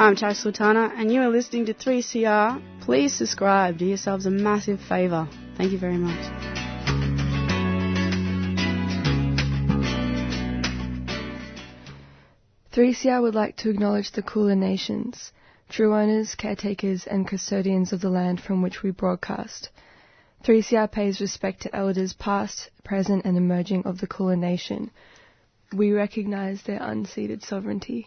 I'm Tash Sultana, and you are listening to 3CR. Please subscribe. Do yourselves a massive favour. Thank you very much. Three CR would like to acknowledge the Kulin Nations, true owners, caretakers, and custodians of the land from which we broadcast. 3CR pays respect to elders past, present, and emerging of the Kulin Nation. We recognise their unceded sovereignty.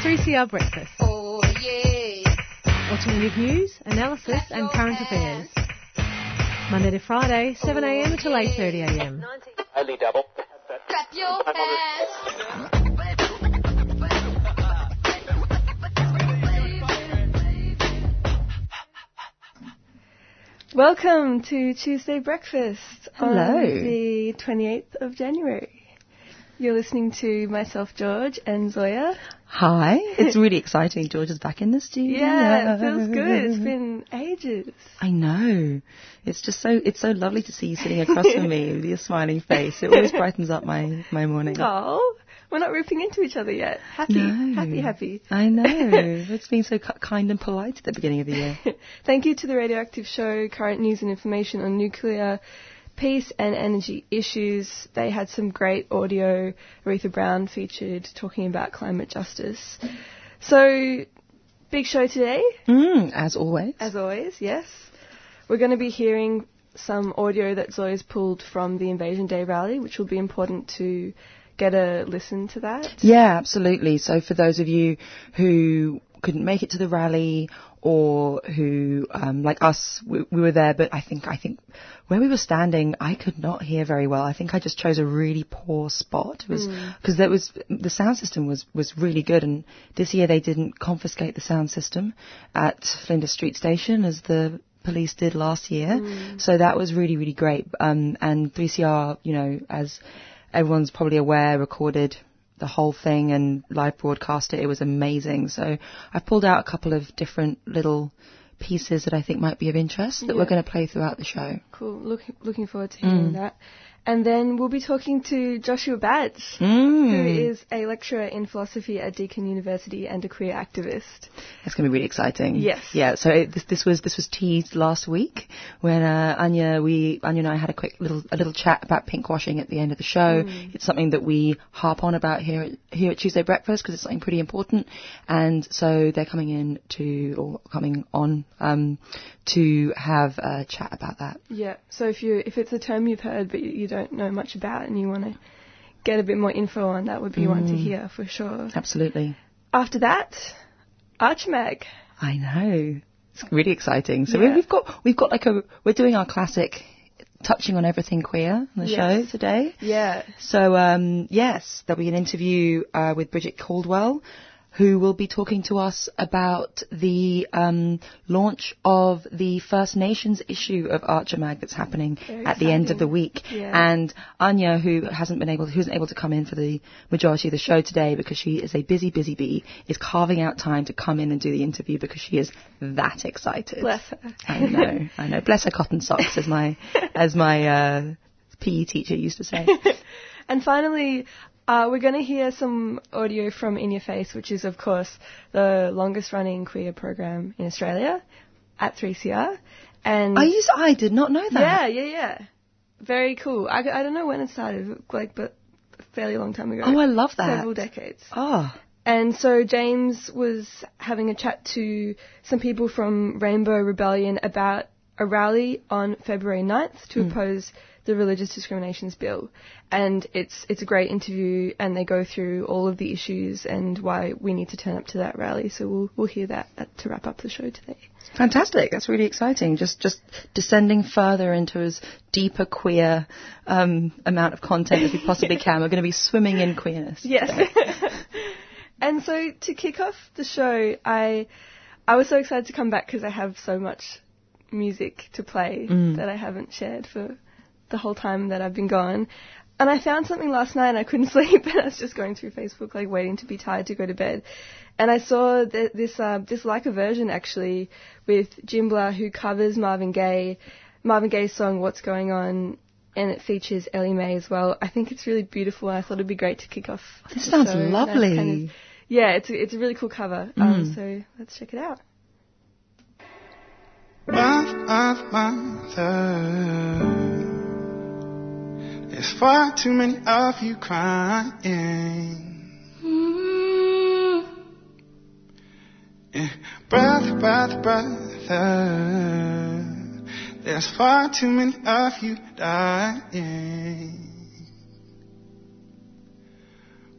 3CR Breakfast. Oh, yeah. Alternative news, analysis, and current affairs. Monday to Friday, 7am till 8.30am. Only double. Clap your hands. Welcome to Tuesday Breakfast Hello. on the 28th of January. You're listening to myself, George, and Zoya. Hi, it's really exciting. George is back in the studio. Yeah, it feels good. It's been ages. I know. It's just so it's so lovely to see you sitting across from me with your smiling face. It always brightens up my my morning. Oh, we're not ripping into each other yet. Happy, No. happy, happy. I know. it's been so kind and polite at the beginning of the year. Thank you to the Radioactive Show, current news and information on nuclear, peace and energy issues. They had some great audio. Aretha Brown featured talking about climate justice. So, big show today, Mm, as always. as always, yes. We're going to be hearing some audio that Zoe's pulled from the Invasion Day rally, which will be important to get a listen to that. Yeah, absolutely. So for those of you who couldn't make it to the rally or who, um, like us, we, we were there, but I think, I think where we were standing, I could not hear very well. I think I just chose a really poor spot. It was, because there was, the sound system was, was really good and this year they didn't confiscate the sound system at Flinders Street Station as the police did last year. So that was really, really great. Um, and 3CR, you know, as everyone's probably aware, recorded the whole thing and live broadcast it. It was amazing. So I've pulled out a couple of different little pieces that I think might be of interest that we're going to play throughout the show. Cool. Look, looking forward to hearing mm. that. And then we'll be talking to Joshua Badge, who Mm. is a lecturer in philosophy at Deakin University and a queer activist. That's going to be really exciting. Yes. Yeah. So it, this, this was this was teased last week when uh, Anya we Anya and I had a quick little a little chat about pinkwashing at the end of the show. It's something that we harp on about here at, here at Tuesday Breakfast because it's something pretty important. And so they're coming in to or coming on um, to have a chat about that. Yeah. So if you if it's a term you've heard but you don't know much about and you want to get a bit more info on, that would be one to hear for sure. Absolutely. After that, Archer Mag. I know. It's really exciting. So Yeah. we've got we've got like a we're doing our classic touching on everything queer on the Yes. show today. Yeah. So um, yes, there'll be an interview uh, with Bridget Caldwell, who will be talking to us about the um, launch of the First Nations issue of Archer Mag that's happening Very at the end of the week. Yeah. And Anya, who hasn't been able, who isn't able to come in for the majority of the show today because she is a busy, busy bee, is carving out time to come in and do the interview because she is that excited. Bless her. I know, I know. Bless her cotton socks, as my as my uh, PE teacher used to say. And finally, uh, we're going to hear some audio from In Your Face, which is, of course, the longest running queer program in Australia at 3CR. And I used, I did not know that. yeah, yeah, yeah. Very cool. I, I don't know when it started, like, but a fairly long time ago. Oh, I love that. Several decades. Oh, And so James was having a chat to some people from Rainbow Rebellion about a rally on February 9th to oppose the religious discriminations bill. And it's it's a great interview and they go through all of the issues and why we need to turn up to that rally. So we'll we'll hear that at, to wrap up the show today. fantastic. That's really exciting. Just just descending further into as deeper queer um, amount of content as we possibly can. We're going to be swimming in queerness. Yes. and so to kick off the show, I I was so excited to come back because I have so much music to play that I haven't shared for the whole time that I've been gone. And I found something last night and I couldn't sleep and I was just going through Facebook like waiting to be tired to go to bed. And I saw th- this uh, this like a version actually with Jimblah who covers Marvin Gaye, Marvin Gaye's song What's Going On and it features Ellie Mae as well. I think it's really beautiful. and I thought it'd be great to kick off. This the sounds show. Lovely. kind of- yeah, it's a, it's a really cool cover. Um, so let's check it out. Mother, mother, there's far too many of you crying. Yeah. Brother, brother, brother, uh. there's far too many of you dying.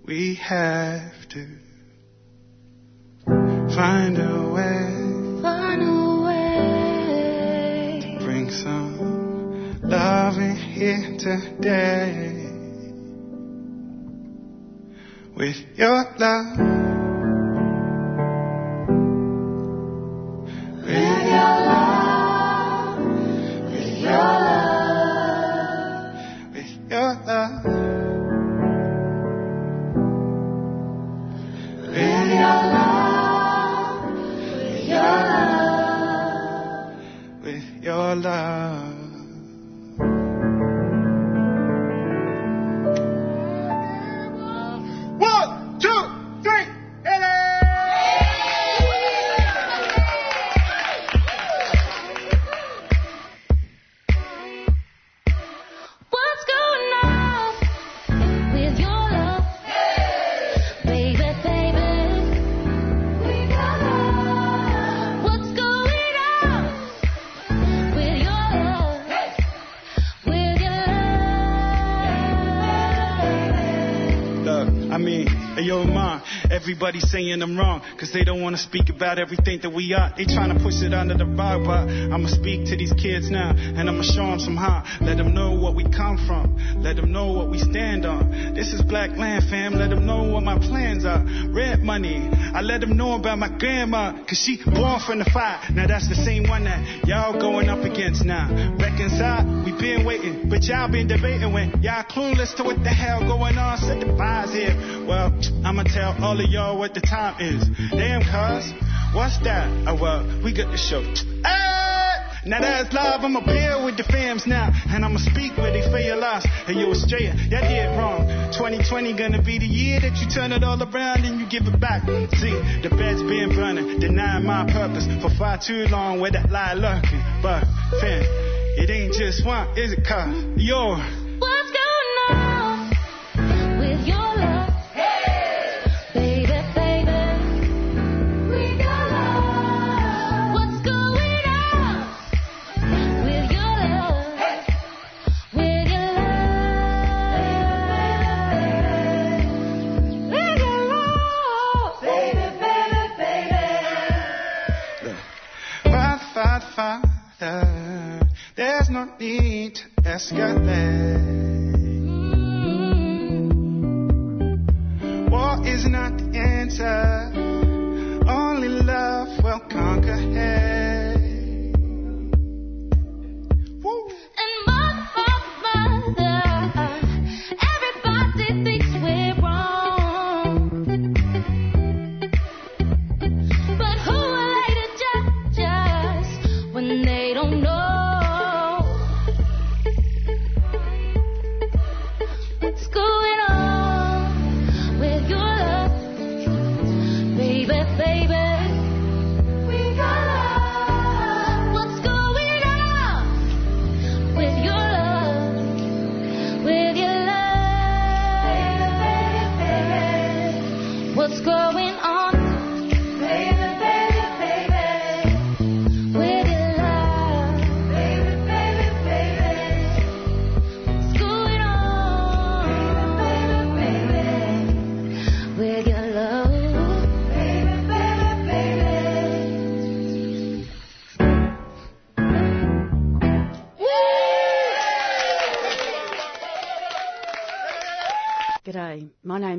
We have to find a way. Here today. With your love. Mom, everybody's saying I'm wrong, cause they don't wanna speak about everything that we are. They trying to push it under the rug, but I'ma speak to these kids now, and I'ma show them somehow. Let them know what we come from, let them know what we stand on. This is black land, fam, let them know what my plans are. Red money, I let them know about my grandma, cause she born from the fire. Now that's the same one that y'all going up against now. Reconcile, we been waiting, but y'all been debating when y'all clueless to what the hell going on. Set the vibes here. Well, I'ma tell all of y'all what the time is. Damn, cuz, what's that? Oh, well, we got the show. Hey! Now that's live, I'ma with the fams now. And I'ma speak where they feel lost. And you Australia, that did wrong. 2020 gonna be the year that you turn it all around and you give it back. See, the bed's been burning, denying my purpose for far too long where that lie lurking. But, fam, it ain't just one, is it, cuz? Yo.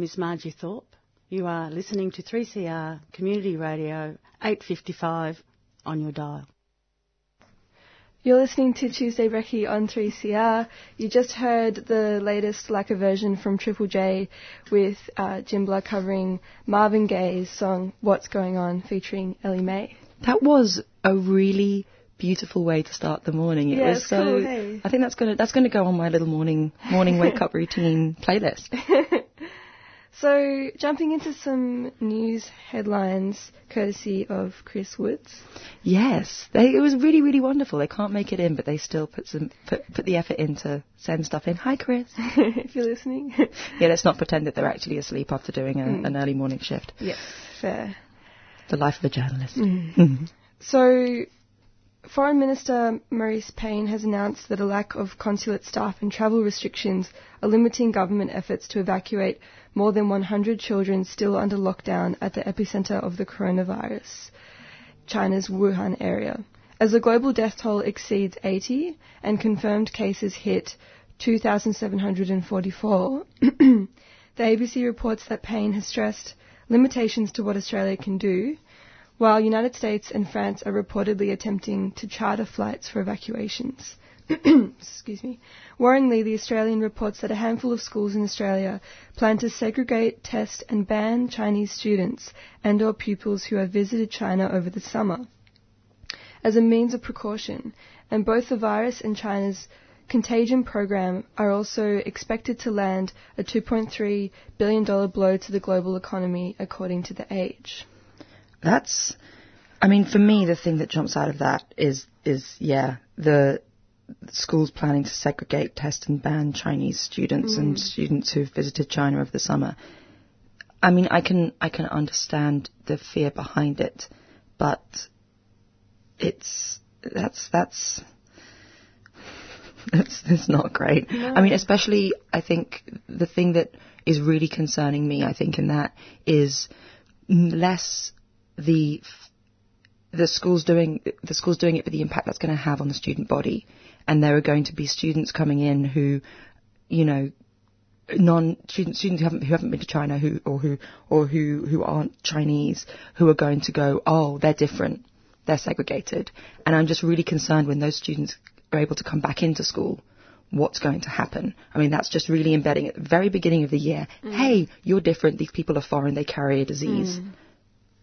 Name is Margie Thorpe. You are listening to 3CR Community Radio 855 on your dial. You're listening to Tuesday Brekkie on 3CR. You just heard the latest Like a Version from Triple J with uh, Jimblah covering Marvin Gaye's song What's Going On featuring Ellie Mae. That was a really beautiful way to start the morning. It Yeah, was it's so. cool, hey? I think that's gonna that's gonna go on my little morning morning wake up routine playlist. So, jumping into some news headlines courtesy of Chris Woods. Yes, they, it was really really wonderful. They can't make it in, but they still put some put put the effort in to send stuff in. Hi, Chris. if you're listening. Yeah, let's not pretend that they're actually asleep after doing a, Mm. an early morning shift. yes, fair. The life of a journalist. So, Foreign Minister Marise Payne has announced that a lack of consulate staff and travel restrictions are limiting government efforts to evacuate more than 100 children still under lockdown at the epicenter of the coronavirus, China's Wuhan area. As the global death toll exceeds 80 and confirmed cases hit 2,744, the ABC reports that Payne has stressed limitations to what Australia can do, while United States and France are reportedly attempting to charter flights for evacuations. Excuse me. Worryingly, the Australian reports that a handful of schools in Australia plan to segregate, test, and ban Chinese students and/or pupils who have visited China over the summer as a means of precaution, and both the virus and China's contagion program are also expected to land a $2.3 billion blow to the global economy, according to The Age. That's, I mean, for me, the thing that jumps out of that is, is yeah, the schools planning to segregate, test, and ban Chinese students and mm. students who've visited China over the summer. I mean, I can, I can understand the fear behind it, but it's, that's, that's, that's, that's not great. I mean, especially, I think the thing that is really concerning me, I think, in that is less the the schools doing the schools doing it, but the impact that's going to have on the student body, and there are going to be students coming in who, you know, non students students who haven't who haven't been to China who or who or who who aren't Chinese who are going to go oh they're different. They're segregated. And I'm just really concerned when those students are able to come back into school what's going to happen? I mean that's just really embedding at the very beginning of the year. Mm. Hey you're different. These people are foreign. They carry a disease mm.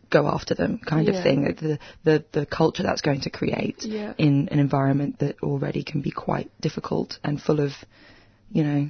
Go after them kind Yeah. of thing the, the the culture that's going to create Yeah. in an environment that already can be quite difficult and full of you know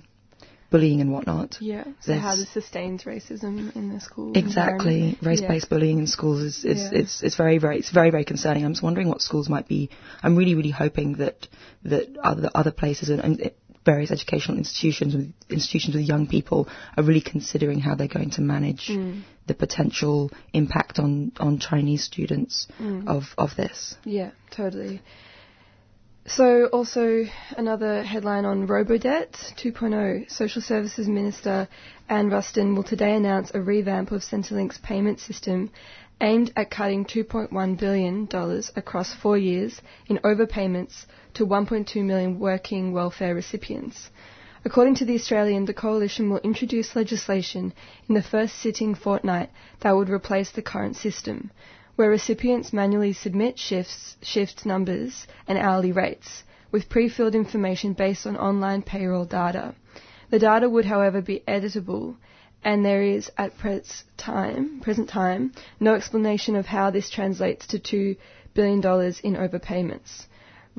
bullying and whatnot Yeah. So how this sustains racism in the school. Exactly, race-based bullying in schools is, is Yeah. it's it's very very it's very very concerning. I'm just wondering what schools might be. I'm really really hoping that that other other places and, and various educational institutions with institutions with young people are really considering how they're going to manage Mm. the potential impact on on Chinese students Mm. of of this. Yeah, totally. So, also another headline on Robodebt 2.0. Social Services Minister Anne Ruston will today announce a revamp of Centrelink's payment system aimed at cutting $2.1 billion across four years in overpayments to 1.2 million working welfare recipients. According to The Australian, the coalition will introduce legislation in the first sitting fortnight that would replace the current system, where recipients manually submit shifts, shift numbers and hourly rates, with pre-filled information based on online payroll data. The data would, however, be editable, and there is, at pres- time, present time, no explanation of how this translates to $2 billion in overpayments.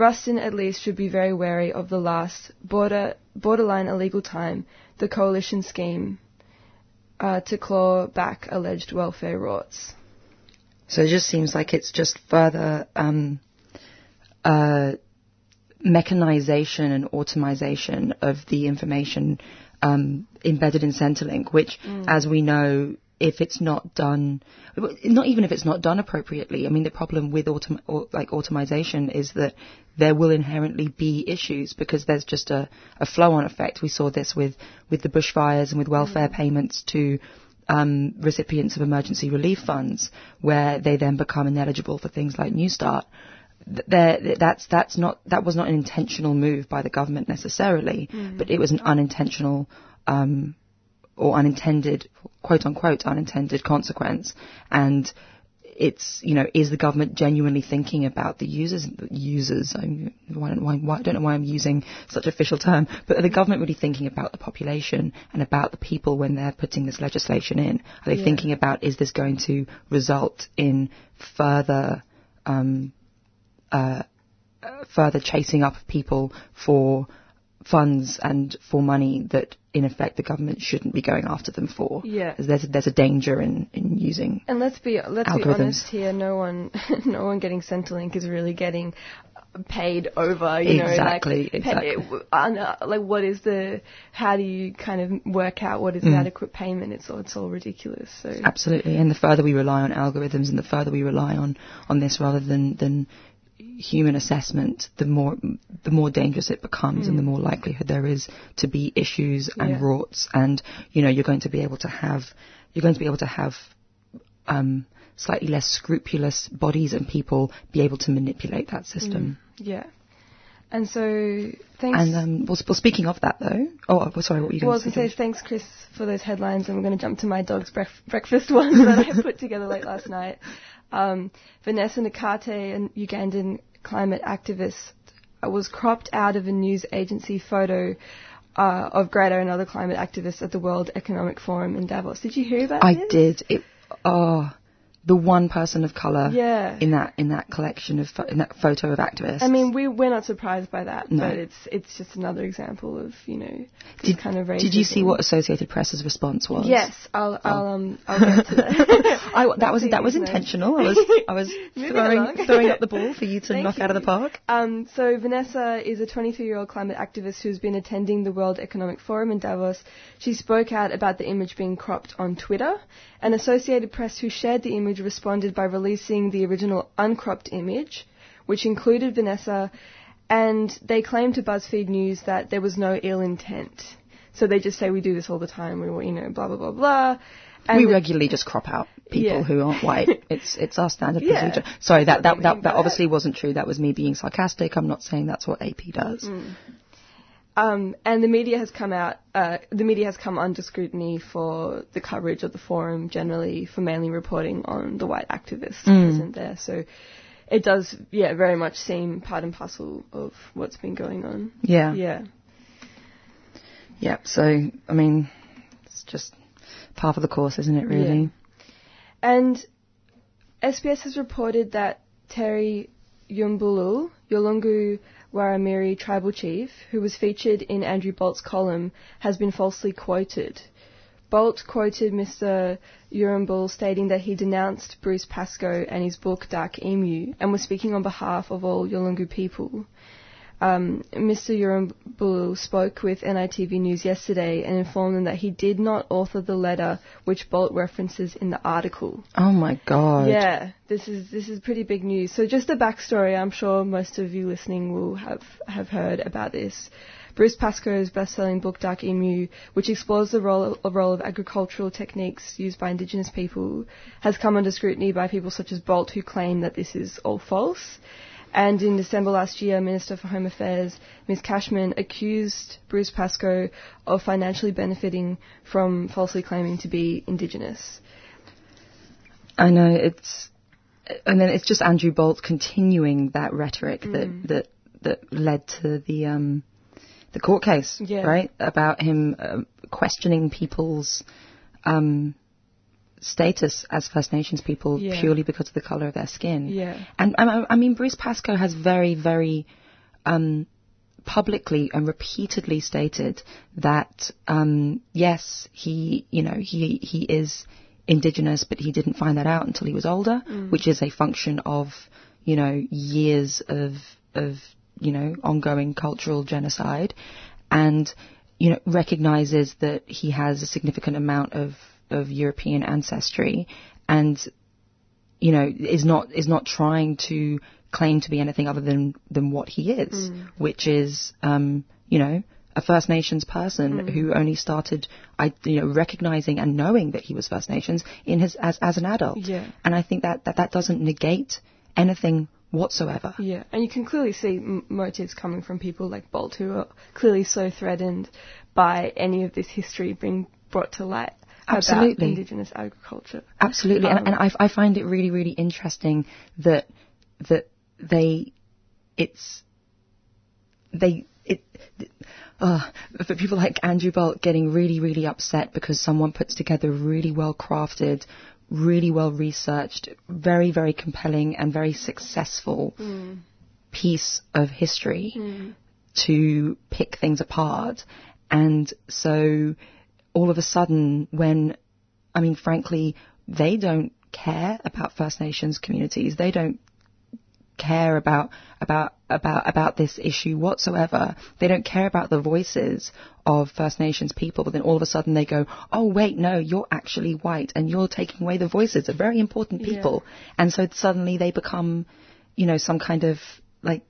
Ruston at least should be very wary of the last border, borderline illegal time, the coalition scheme uh, to claw back alleged welfare rorts. So it just seems like it's just further um, uh, mechanization and automation of the information um, embedded in Centrelink, which, as we know, if it's not done, not even if it's not done appropriately. I mean, the problem with autom- or, like automation is that there will inherently be issues because there's just a, a flow-on effect. We saw this with with the bushfires and with welfare payments to um, recipients of emergency relief funds, where they then become ineligible for things like Newstart. There, that's that's not that was not an intentional move by the government necessarily, but it was an unintentional um, or unintended, quote unquote, unintended consequence. And it's, you know, is the government genuinely thinking about the users, users, I, why don't, why, why, I don't know why I'm using such an official term, but are the government really thinking about the population and about the people when they're putting this legislation in? Are they Yeah. thinking about, is this going to result in further, um, uh, uh, further chasing up of people for funds and for money that in effect the government shouldn't be going after them for. Yeah. There's there's a danger in, in using And let's be let's be honest here. No one, no one getting Centrelink is really getting paid over. You Exactly, know, like, exactly. Pay, and, uh, like what is the? How do you kind of work out what is Mm. an adequate payment? It's all it's all ridiculous. So Absolutely, and the further we rely on algorithms and the further we rely on, on this rather than, than human assessment, the more the more dangerous it becomes, and the more likelihood there is to be issues and Yeah. rorts, and you know you're going to be able to have you're going to be able to have um, slightly less scrupulous bodies and people be able to manipulate that system. yeah. And so thanks. And um, well, well, speaking of that though, oh, oh, sorry, what were you well, I going was to going say? to say thanks, Chris, for those headlines, and we're going to jump to my dog's bref- breakfast ones that I put together late last night. Um, Vanessa Nakate, an Ugandan climate activist, was cropped out of a news agency photo uh, of Greta and other climate activists at the World Economic Forum in Davos. Did you hear about I this? did. It, oh, the one person of color Yeah. in that in that collection of in that photo of activists. I mean, we we're not surprised by that, No. but it's it's just another example of you know did, kind of racism. did you see what Associated Press's response was? Yes, I'll I'll um I'll get to that. I, that was that was intentional. I was I was throwing throwing up the ball for you to Thank knock out of the park. Um, so Vanessa is a 23-year-old climate activist who's been attending the World Economic Forum in Davos. She spoke out about the image being cropped on Twitter. And Associated Press, who shared the image, responded by releasing the original uncropped image, which included Vanessa, and they claimed to BuzzFeed News that there was no ill intent. So they just say we do this all the time. We, you know, blah blah blah blah. And we regularly just crop out people Yeah. who aren't white. It's it's our standard Yeah. procedure. Sorry, that that that, that obviously wasn't true. That was me being sarcastic. I'm not saying that's what AP does. Mm. Um, and the media has come out. Uh, the media has come under scrutiny for the coverage of the forum generally, for mainly reporting on the white activists present there. So it does, yeah, very much seem part and parcel of what's been going on. Yeah. Yeah. Yeah. So I mean, it's just part of the course, isn't it? Really. And SBS has reported that Terry Yumbulul, Yolngu Warramiri tribal chief, who was featured in Andrew Bolt's column, has been falsely quoted. Bolt quoted Mr. Urimbul stating that he denounced Bruce Pascoe and his book Dark Emu and was speaking on behalf of all Yolngu people. Um, Mr. Urimbul spoke with NITV News yesterday and informed them that he did not author the letter which Bolt references in the article. Oh my god. Yeah, this is this is pretty big news. So just a backstory, I'm sure most of you listening will have have heard about this. Bruce Pascoe's best-selling book Dark Emu, which explores the role of, role of agricultural techniques used by indigenous people, has come under scrutiny by people such as Bolt who claim that this is all false. And in December last year, Minister for Home Affairs, Ms. Cashman, accused Bruce Pascoe of financially benefiting from falsely claiming to be indigenous. I know it's, and then it's just Andrew Bolt continuing that rhetoric Mm. that that that led to the um the court case, Yeah. right? About him um, questioning people's um status as First Nations people Yeah. purely because of the color of their skin. Yeah. And um, I mean, Bruce Pascoe has very, very um, publicly and repeatedly stated that um, yes, he, you know, he he is indigenous, but he didn't find that out until he was older, which is a function of, you know, years of of you know ongoing cultural genocide, and you know recognizes that he has a significant amount of of European ancestry, and you know, is not is not trying to claim to be anything other than than what he is, which is, um, you know, a First Nations person who only started, I, you know, recognizing and knowing that he was First Nations in his as as an adult. Yeah. And I think that that, that doesn't negate anything whatsoever. Yeah, and you can clearly see m- motives coming from people like Bolt, who are clearly so threatened by any of this history being brought to light Absolutely. Indigenous agriculture. Absolutely, Um, and, and I, I find it really, really interesting that that they, it's, they, it, uh, for people like Andrew Bolt getting really, really upset because someone puts together a really well crafted, really well researched, very, very compelling and very successful piece of history to pick things apart. And so all of a sudden, when, I mean, frankly, they don't care about First Nations communities. They don't care about about about about this issue whatsoever. They don't care about the voices of First Nations people, but then all of a sudden they go, "Oh wait, no, you're actually white and you're taking away the voices of very important people." And so suddenly they become, you know, some kind of like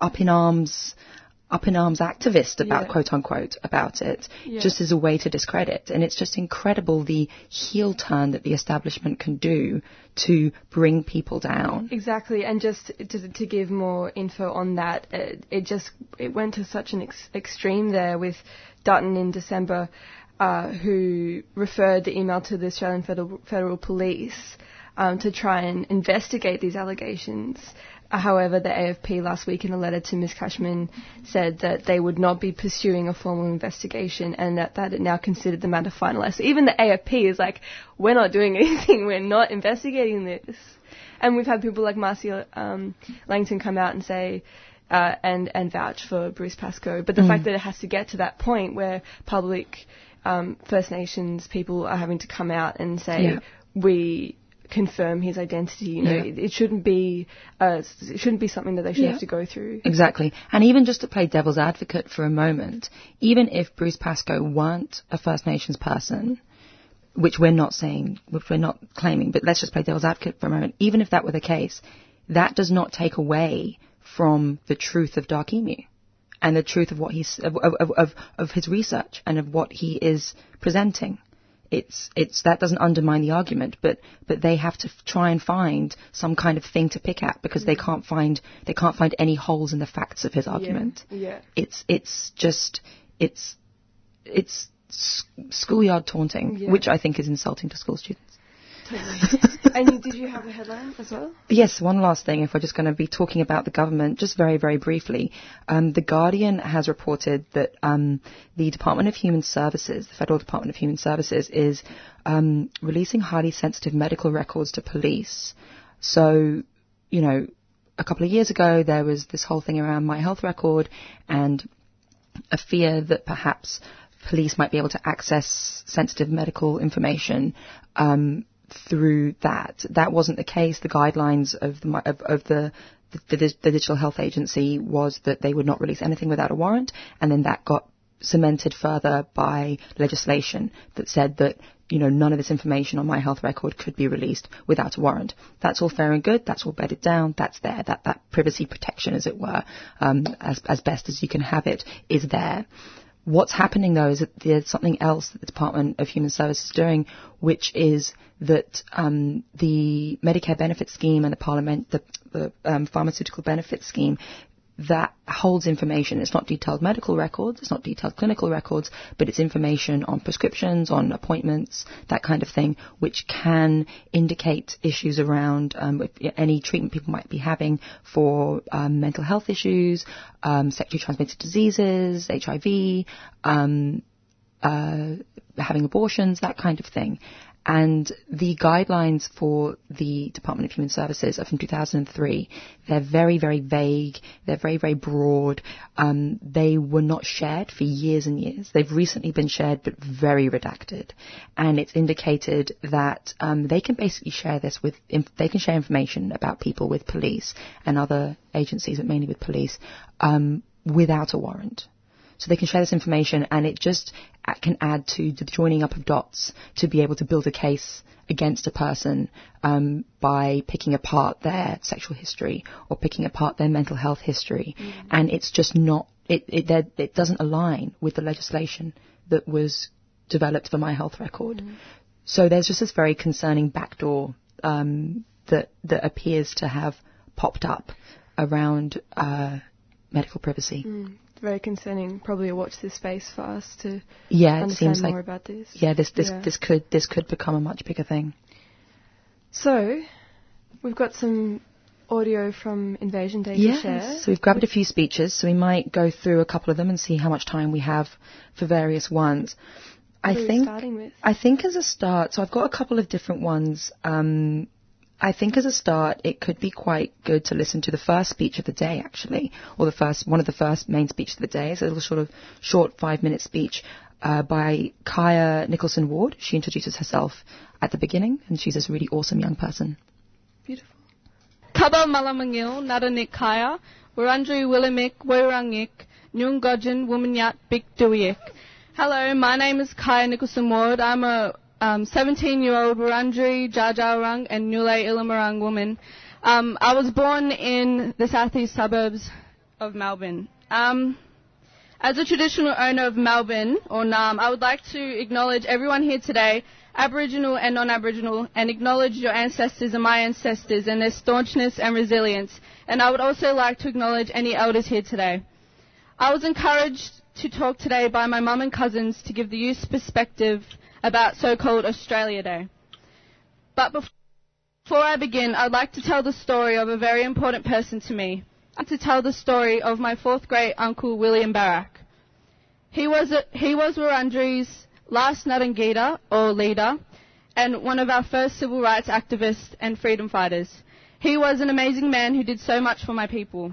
up in arms up in arms activist about Yeah. quote unquote about it Yeah. just as a way to discredit and it's just incredible the heel turn that the establishment can do to bring people down Exactly, and just to, to give more info on that, it, it just it went to such an ex- extreme there with Dutton in December, uh, who referred the email to the Australian Federal, Federal Police um, to try and investigate these allegations. However, the AFP last week in a letter to Ms. Cashman said that they would not be pursuing a formal investigation and that, that it now considered the matter finalised. So even the AFP is like, we're not doing anything, we're not investigating this. And we've had people like Marcia um, Langton come out and say, uh, and, and vouch for Bruce Pascoe. But the Mm. fact that it has to get to that point where public um, First Nations people are having to come out and say, Yeah. we confirm his identity, you know, Yeah. it, it shouldn't be, uh, it shouldn't be something that they should Yeah. have to go through. Exactly. And even just to play devil's advocate for a moment, even if Bruce Pascoe weren't a First Nations person, which we're not saying, which we're not claiming, but let's just play devil's advocate for a moment, even if that were the case, that does not take away from the truth of Dark Emu and the truth of what he's, of, of, of, of his research and of what he is presenting it's it's that doesn't undermine the argument, but but they have to f- try and find some kind of thing to pick at because they mm. can't find they can't find any holes in the facts of his argument. Yeah. It's it's just it's it's s- schoolyard taunting, Yeah. which I think is insulting to school students. And did you have a headline as well? Yes, one last thing, if we're just going to be talking about the government, just very, very briefly. Um, the Guardian has reported that um, the Department of Human Services, the Federal Department of Human Services, is um, releasing highly sensitive medical records to police. So, you know, a couple of years ago, there was this whole thing around my health record and a fear that perhaps police might be able to access sensitive medical information um, through that. That wasn't the case. The guidelines of the of, of the the, the the Digital Health Agency was that they would not release anything without a warrant, and then that got cemented further by legislation that said that you know none of this information on my health record could be released without a warrant. That's all fair and good. That's all bedded down. That's there. That that privacy protection, as it were, um, as as best as you can have it, is there. What's happening though is that there's something else that the Department of Human Services is doing, which is that um, the Medicare benefit scheme and the Parliament, the, the um, pharmaceutical benefit scheme, that holds information. It's not detailed medical records, it's not detailed clinical records, but it's information on prescriptions, on appointments, that kind of thing, which can indicate issues around um, any treatment people might be having for um, mental health issues, um, sexually transmitted diseases, HIV, um, uh, having abortions, that kind of thing. And the guidelines for the Department of Human Services are from 2003. They're very, very vague. They're very, very broad. Um, they were not shared for years and years. They've recently been shared, but very redacted. And it's indicated that um, they can basically share this with. Inf- they can share information about people with police and other agencies, but mainly with police, um, without a warrant. So they can share this information and it just can add to the joining up of dots to be able to build a case against a person um, by picking apart their sexual history or picking apart their mental health history. And it's just not, it, it, it doesn't align with the legislation that was developed for my health record. So there's just this very concerning backdoor um, that, that appears to have popped up around uh, medical privacy. Very concerning. Probably a watch this space for us to Yeah, it understand seems more like about this. yeah, this this Yeah. this could this could become a much bigger thing. So, we've got some audio from Invasion Day to share. Yes. So we've grabbed a few speeches, so we might go through a couple of them and see how much time we have for various ones. What I think starting with? I think as a start, so I've got a couple of different ones um, I think as a start, it could be quite good to listen to the first speech of the day, actually, or the first one of the first main speeches of the day. It's a little sort of short five-minute speech uh, by Kaya Nicholson Ward. She introduces herself at the beginning, and she's this really awesome young person. Beautiful. Kaba malamangil naranik kaya, Warandri willimik, Wairangik, Nyungojin, Womanyat, Big Hello, my name is Kaya Nicholson Ward. I'm a 17 year old Wurundjeri, Jajarurrung, and Nule Ilamarang woman. Um, I was born in the southeast suburbs of Melbourne. Um, as a traditional owner of Melbourne, or Naarm, I would like to acknowledge everyone here today, Aboriginal and non-Aboriginal, and acknowledge your ancestors and my ancestors and their staunchness and resilience. And I would also like to acknowledge any elders here today. I was encouraged to talk today by my mum and cousins to give the youth perspective about so-called Australia Day. But before I begin, I'd like to tell the story of a very important person to me. I'd like to tell the story of my fourth great uncle William Barak. He was a, he was Wurundjeri's last ngurungaeta, or leader, and one of our first civil rights activists and freedom fighters. He was an amazing man who did so much for my people.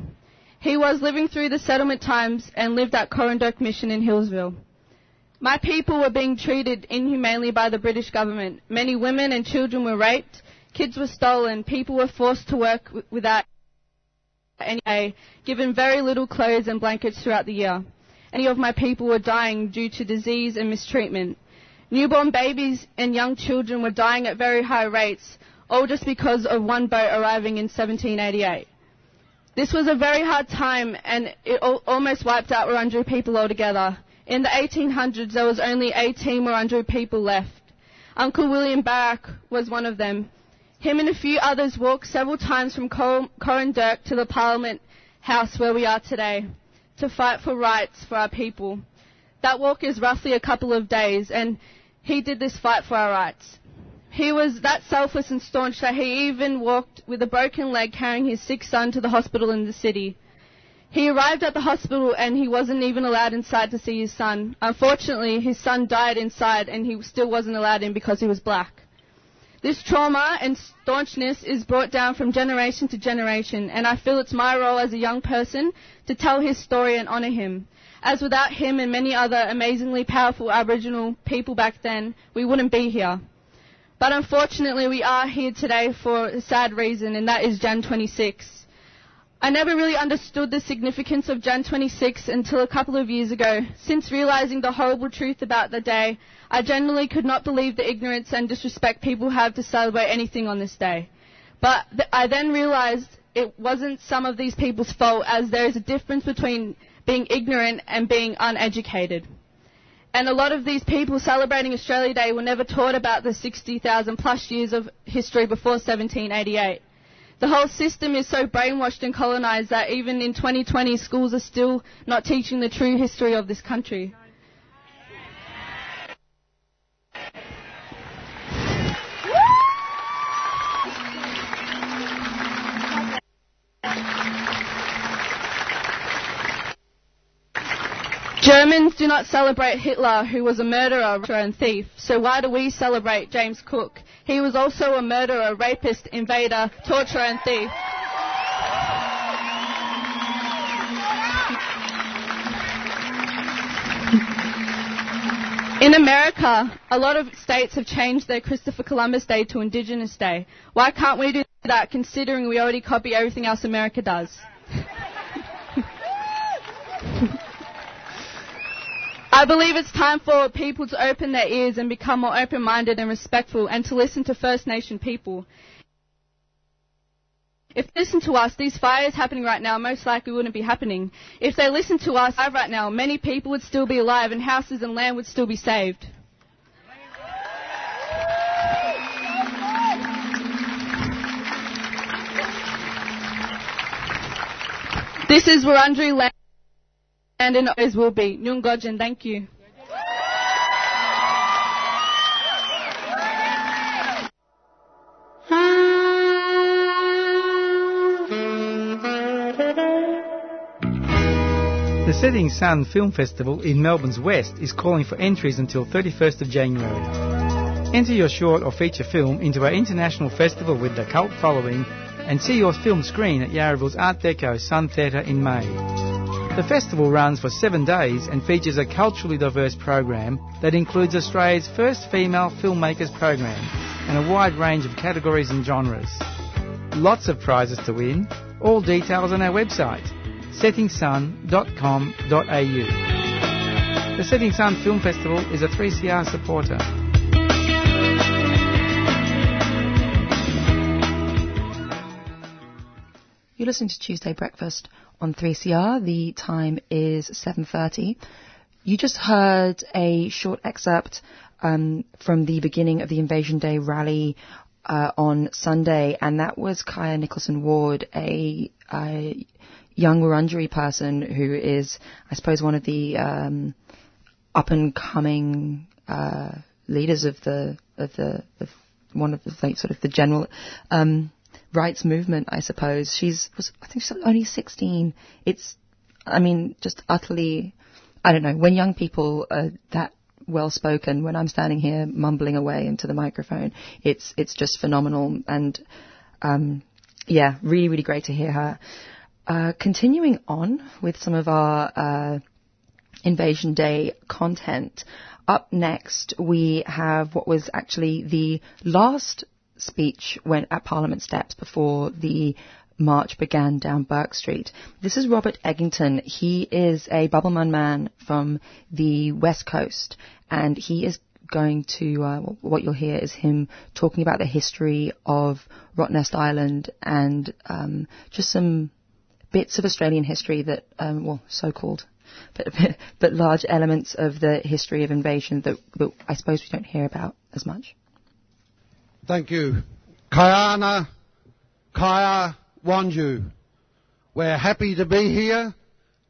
He was living through the settlement times and lived at Coranderrk Mission in Healesville. My people were being treated inhumanely by the British government. Many women and children were raped, kids were stolen, people were forced to work without any pay, given very little clothes and blankets throughout the year. Any of my people were dying due to disease and mistreatment. Newborn babies and young children were dying at very high rates, all just because of one boat arriving in 1788. This was a very hard time and it al- almost wiped out Wurundjeri people altogether. In the 1800s, there was only 18 Wurundjeri people left. Uncle William Barak was one of them. Him and a few others walked several times from Cor- Coranderrk to the Parliament House where we are today to fight for rights for our people. That walk is roughly a couple of days, and he did this fight for our rights. He was that selfless and staunch that he even walked with a broken leg carrying his sick son to the hospital in the city. He arrived at the hospital and he wasn't even allowed inside to see his son. Unfortunately, his son died inside and he still wasn't allowed in because he was black. This trauma and staunchness is brought down from generation to generation, and I feel it's my role as a young person to tell his story and honour him. As without him and many other amazingly powerful Aboriginal people back then, we wouldn't be here. But unfortunately, we are here today for a sad reason, and that is Jan 26. I never really understood the significance of Jan 26 until a couple of years ago. Since realizing the horrible truth about the day, I generally could not believe the ignorance and disrespect people have to celebrate anything on this day. But th- I then realized it wasn't some of these people's fault as there is a difference between being ignorant and being uneducated. And a lot of these people celebrating Australia Day were never taught about the 60,000 plus years of history before 1788. The whole system is so brainwashed and colonised that even in 2020 schools are still not teaching the true history of this country. Germans do not celebrate Hitler, who was a murderer and thief. So why do we celebrate James Cook? He was also a murderer, rapist, invader, torturer and thief. In America, a lot of states have changed their Christopher Columbus Day to Indigenous Day. Why can't we do that considering we already copy everything else America does? I believe it's time for people to open their ears and become more open-minded and respectful and to listen to First Nation people. If they listen to us, these fires happening right now most likely wouldn't be happening. If they listen to us right now, many people would still be alive and houses and land would still be saved. This is Wurundjeri land and it always will be. Nyungojin, thank you. The Setting Sun Film Festival in Melbourne's West is calling for entries until 31st of January. Enter your short or feature film into our international festival with the cult following and see your film screen at Yarraville's Art Deco Sun Theatre in May. The festival runs for seven days and features a culturally diverse program that includes Australia's first female filmmakers program and a wide range of categories and genres. Lots of prizes to win. All details on our website, settingsun.com.au. The Setting Sun Film Festival is a 3CR supporter. You're listening to Tuesday Breakfast on 3CR. The time is 7.30. You just heard a short excerpt um, from the beginning of the Invasion Day rally uh, on Sunday, and that was Kaya Nicholson Ward, a, a young Wurundjeri person who is, I suppose, one of the um, up and coming uh, leaders of the of the of one of the like, sort of the general um, rights movement, I suppose. She's was I think she's only 16. It's I mean just utterly I don't know when young people are that well spoken when I'm standing here mumbling away into the microphone. It's it's just phenomenal and um, yeah, really really great to hear her. Uh, continuing on with some of our uh, Invasion Day content. Up next, we have what was actually the last speech when at Parliament steps before the march began down Bourke Street. This is Robert Eggington. He is a Bibbulmun man from the West Coast, and he is going to, uh, what you'll hear is him talking about the history of Rottnest Island and um, just some bits of Australian history that, um, well, so-called, but, but large elements of the history of invasion that, that I suppose we don't hear about as much. Thank you. Kayana, Kaya, Wanju. We're happy to be here.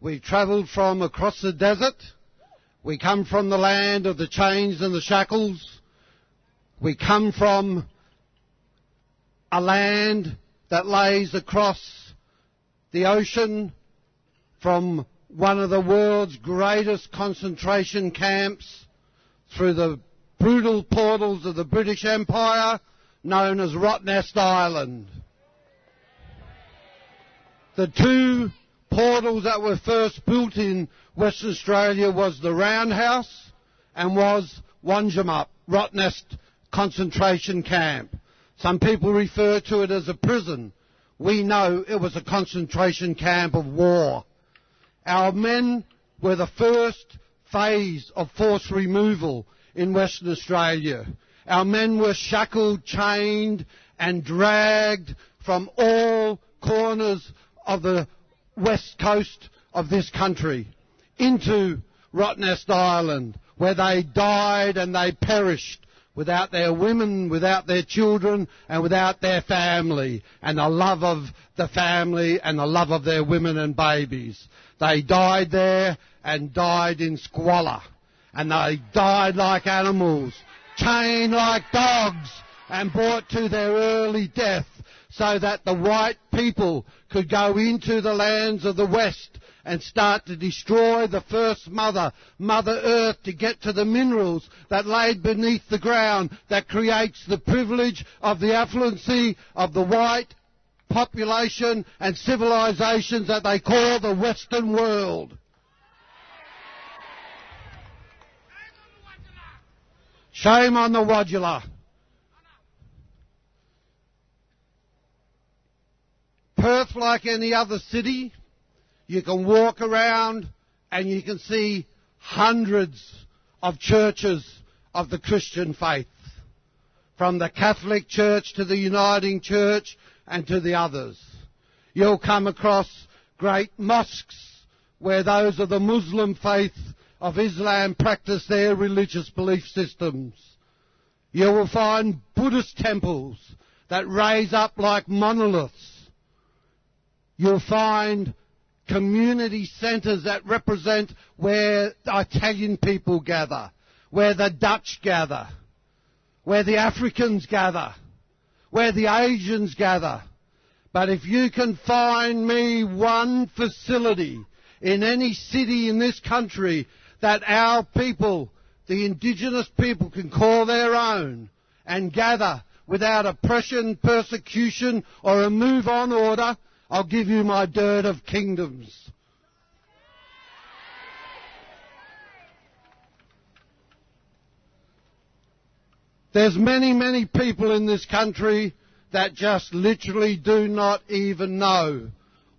We've travelled from across the desert. We come from the land of the chains and the shackles. We come from a land that lays across the ocean from one of the world's greatest concentration camps through the brutal portals of the British Empire known as Rottnest Island. The two portals that were first built in Western Australia was the Roundhouse and was Wadjemup, Rottnest concentration camp. Some people refer to it as a prison. We know it was a concentration camp of war. Our men were the first phase of forced removal in Western Australia. Our men were shackled, chained, and dragged from all corners of the west coast of this country into Rottnest Island, where they died and they perished without their women, without their children, and without their family, and the love of the family and the love of their women and babies. They died there and died in squalor, and they died like animals, chained like dogs, and brought to their early death so that the white people could go into the lands of the West and start to destroy the first mother, Mother Earth, to get to the minerals that laid beneath the ground that creates the privilege of the affluency of the white population and civilizations that they call the Western world. Shame on the Wadjela. Perth, like any other city, you can walk around and you can see hundreds of churches of the Christian faith, from the Catholic Church to the Uniting Church and to the others. You'll come across great mosques where those of the Muslim faith of Islam practice their religious belief systems. You will find Buddhist temples that raise up like monoliths You'll find community centres that represent where Italian people gather, where the Dutch gather, where the Africans gather, where the Asians gather. But if you can find me one facility in any city in this country that our people the indigenous people can call their own and gather without oppression, persecution, or a move on order, I'll give you my dirt of kingdoms. There's many, many people in this country that just literally do not even know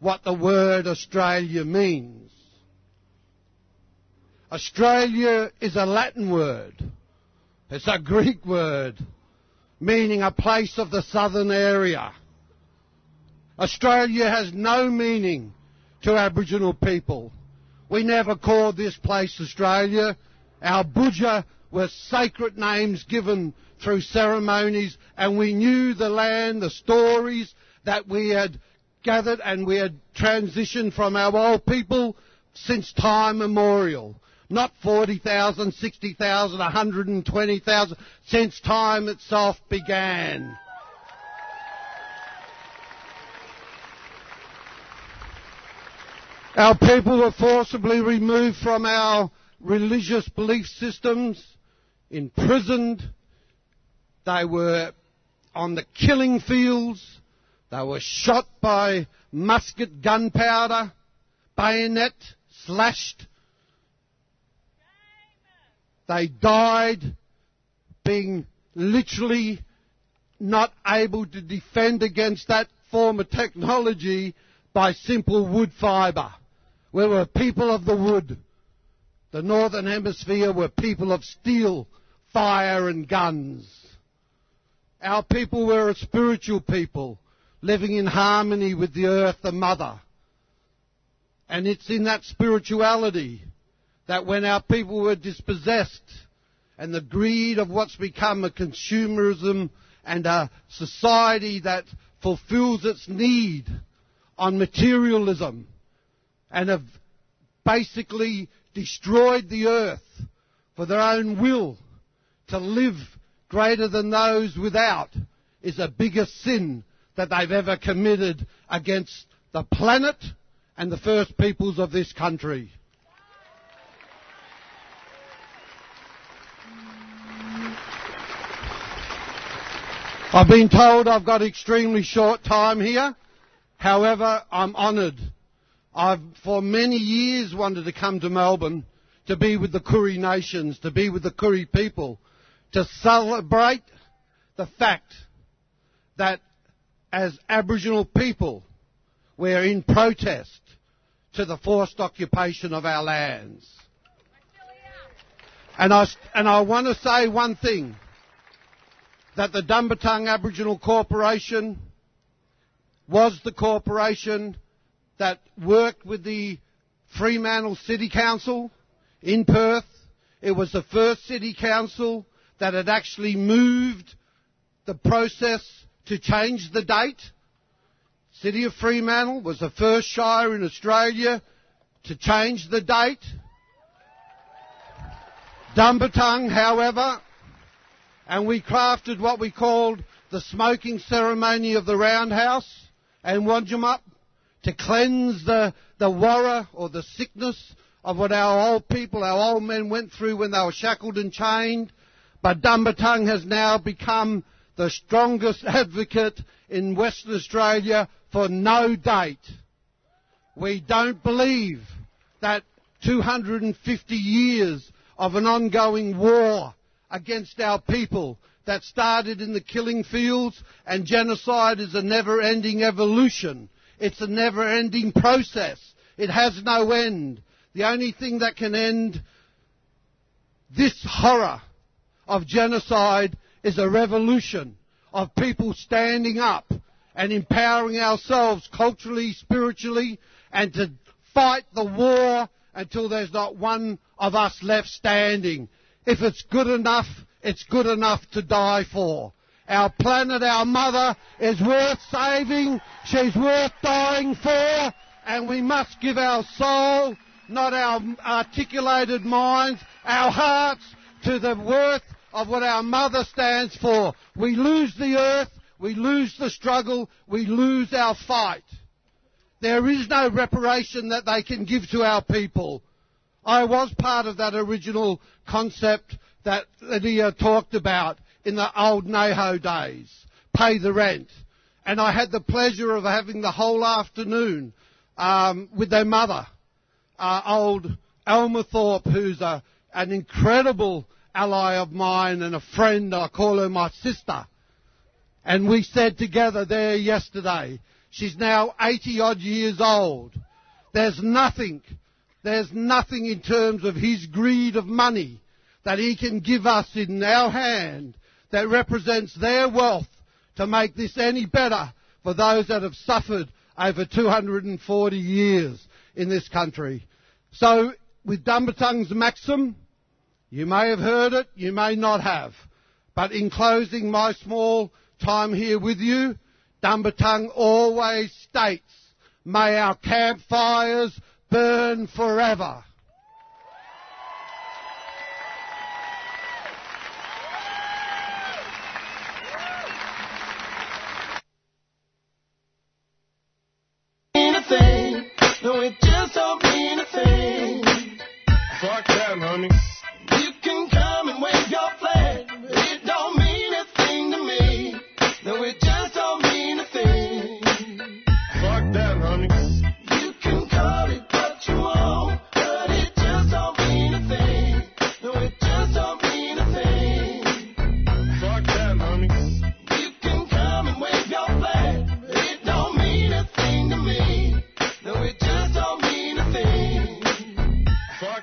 what the word Australia means. Australia is a Latin word. It's a Greek word meaning a place of the southern area. Australia has no meaning to Aboriginal people. We never called this place Australia. Our Budja were sacred names given through ceremonies and we knew the land, the stories that we had gathered and we had transitioned from our old people since time immemorial. Not 40,000, 60,000, 120,000, since time itself began. Our people were forcibly removed from our religious belief systems, imprisoned, they were on the killing fields, they were shot by musket gunpowder, bayonet, slashed. They died being literally not able to defend against that form of technology by simple wood fibre. We were people of the wood. The Northern Hemisphere were people of steel, fire and guns. Our people were a spiritual people, living in harmony with the earth, the mother. And it's in that spirituality that when our people were dispossessed and the greed of what's become a consumerism and a society that fulfills its need on materialism and have basically destroyed the earth for their own will to live greater than those without is the biggest sin that they've ever committed against the planet and the first peoples of this country. I've been told I've got extremely short time here. However, I'm honoured. I've for many years wanted to come to Melbourne to be with the Koori nations, to be with the Koori people, to celebrate the fact that as Aboriginal people, we're in protest to the forced occupation of our lands. And I, and I want to say one thing, that the Dumbartung Aboriginal Corporation was the corporation that worked with the Fremantle City Council in Perth. It was the first city council that had actually moved the process to change the date. City of Fremantle was the first shire in Australia to change the date. Dumbartung, however, and we crafted what we called the smoking ceremony of the roundhouse and Wadjemup to cleanse the, the warra or the sickness of what our old people, our old men went through when they were shackled and chained. But Dumbartung has now become the strongest advocate in Western Australia for no date. We don't believe that 250 years of an ongoing war against our people that started in the killing fields and genocide is a never ending evolution. It's a never ending process. It has no end. The only thing that can end this horror of genocide is a revolution of people standing up and empowering ourselves culturally, spiritually, and to fight the war until there's not one of us left standing. If it's good enough, it's good enough to die for. Our planet, our mother, is worth saving. She's worth dying for. And we must give our soul, not our articulated minds, our hearts to the worth of what our mother stands for. We lose the earth, we lose the struggle, we lose our fight. There is no reparation that they can give to our people. I was part of that original concept that Lidia talked about in the old NAHO days, pay the rent. And I had the pleasure of having the whole afternoon um, with their mother, uh, old Alma Thorpe, who's a, an incredible ally of mine and a friend. I call her my sister. And we said together there yesterday, she's now 80 odd years old. There's nothing, there's nothing in terms of his greed of money that he can give us in our hand that represents their wealth to make this any better for those that have suffered over 240 years in this country. So, with Dumbartung's maxim, you may have heard it, you may not have. But in closing my small time here with you, Dumbarton always states, may our campfires burn forever. anything. No, it just don't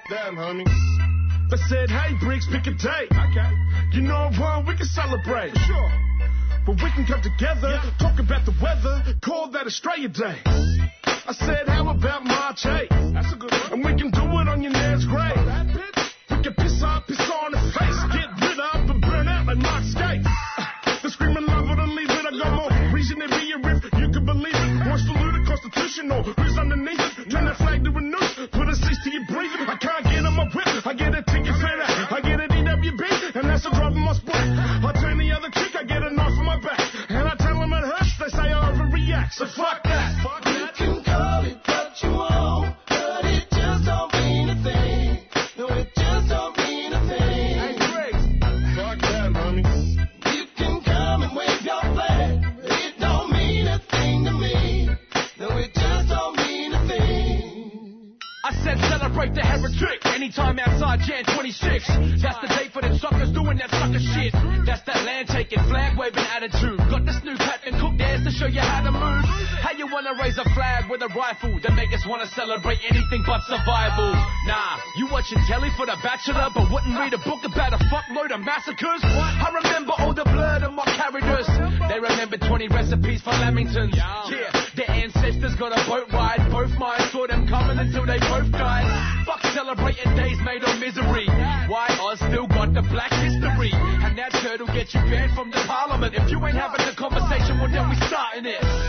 That, honey. They said, hey, Briggs, pick a date. Okay. You know what? We can celebrate. Sure. But we can come together, talk about the weather, call that Australia Day. I said, how about March 8? That's a good one. And we can do it on your nan's grave. We can piss off, piss on the face, get rid of and burn out like Mark Skate. The screaming love it or leave it, I got more reason to be a riff, you can believe it. Wants to loot constitutional, who's underneath it? Turn that flag to I get a ticket fed out, I get an DWB, and that's a drop my split. I turn the other cheek, I get a knife in my back, and I tell them it hurts, they say I overreact. So fuck anytime outside Jan 26. That's the date for them suckers doing that sucker shit. That's that land taking, flag waving attitude. Got the Snoop Captain Cook dance to show you how to move. How you wanna raise a flag with a rifle that make us wanna celebrate anything but survival? Nah, you watching telly for the Bachelor, but wouldn't read a book about a fuckload of massacres. I remember all the blood and my carried us. They remember 20 recipes for Lamingtons. Yeah, their ancestors got a boat ride. Both them coming until they both died. Fuck celebrating days made of misery. Why Oz still got the black history? And that turtle gets you banned from the parliament. If you ain't having the conversation, well then we starting it.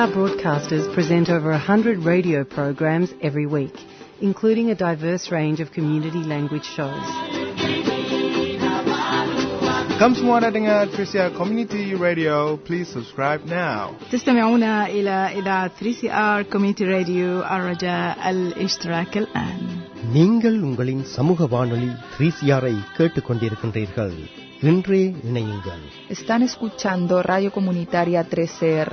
3CR broadcasters present over 100 radio programs every week, including a diverse range of community language shows. Come semua dengar Trisia Community Radio. Please subscribe now. تستمعون إلى إذاعة 3CR Community Radio الرجاء الاشتراك الآن நீங்கள் உங்களின் சமூக வானொலி three சிஆரை கேட்டுக்கொண்டிருக்கின்றீர்கள் இன்றே இணையுங்கள் Están escuchando Radio Comunitaria 3CR.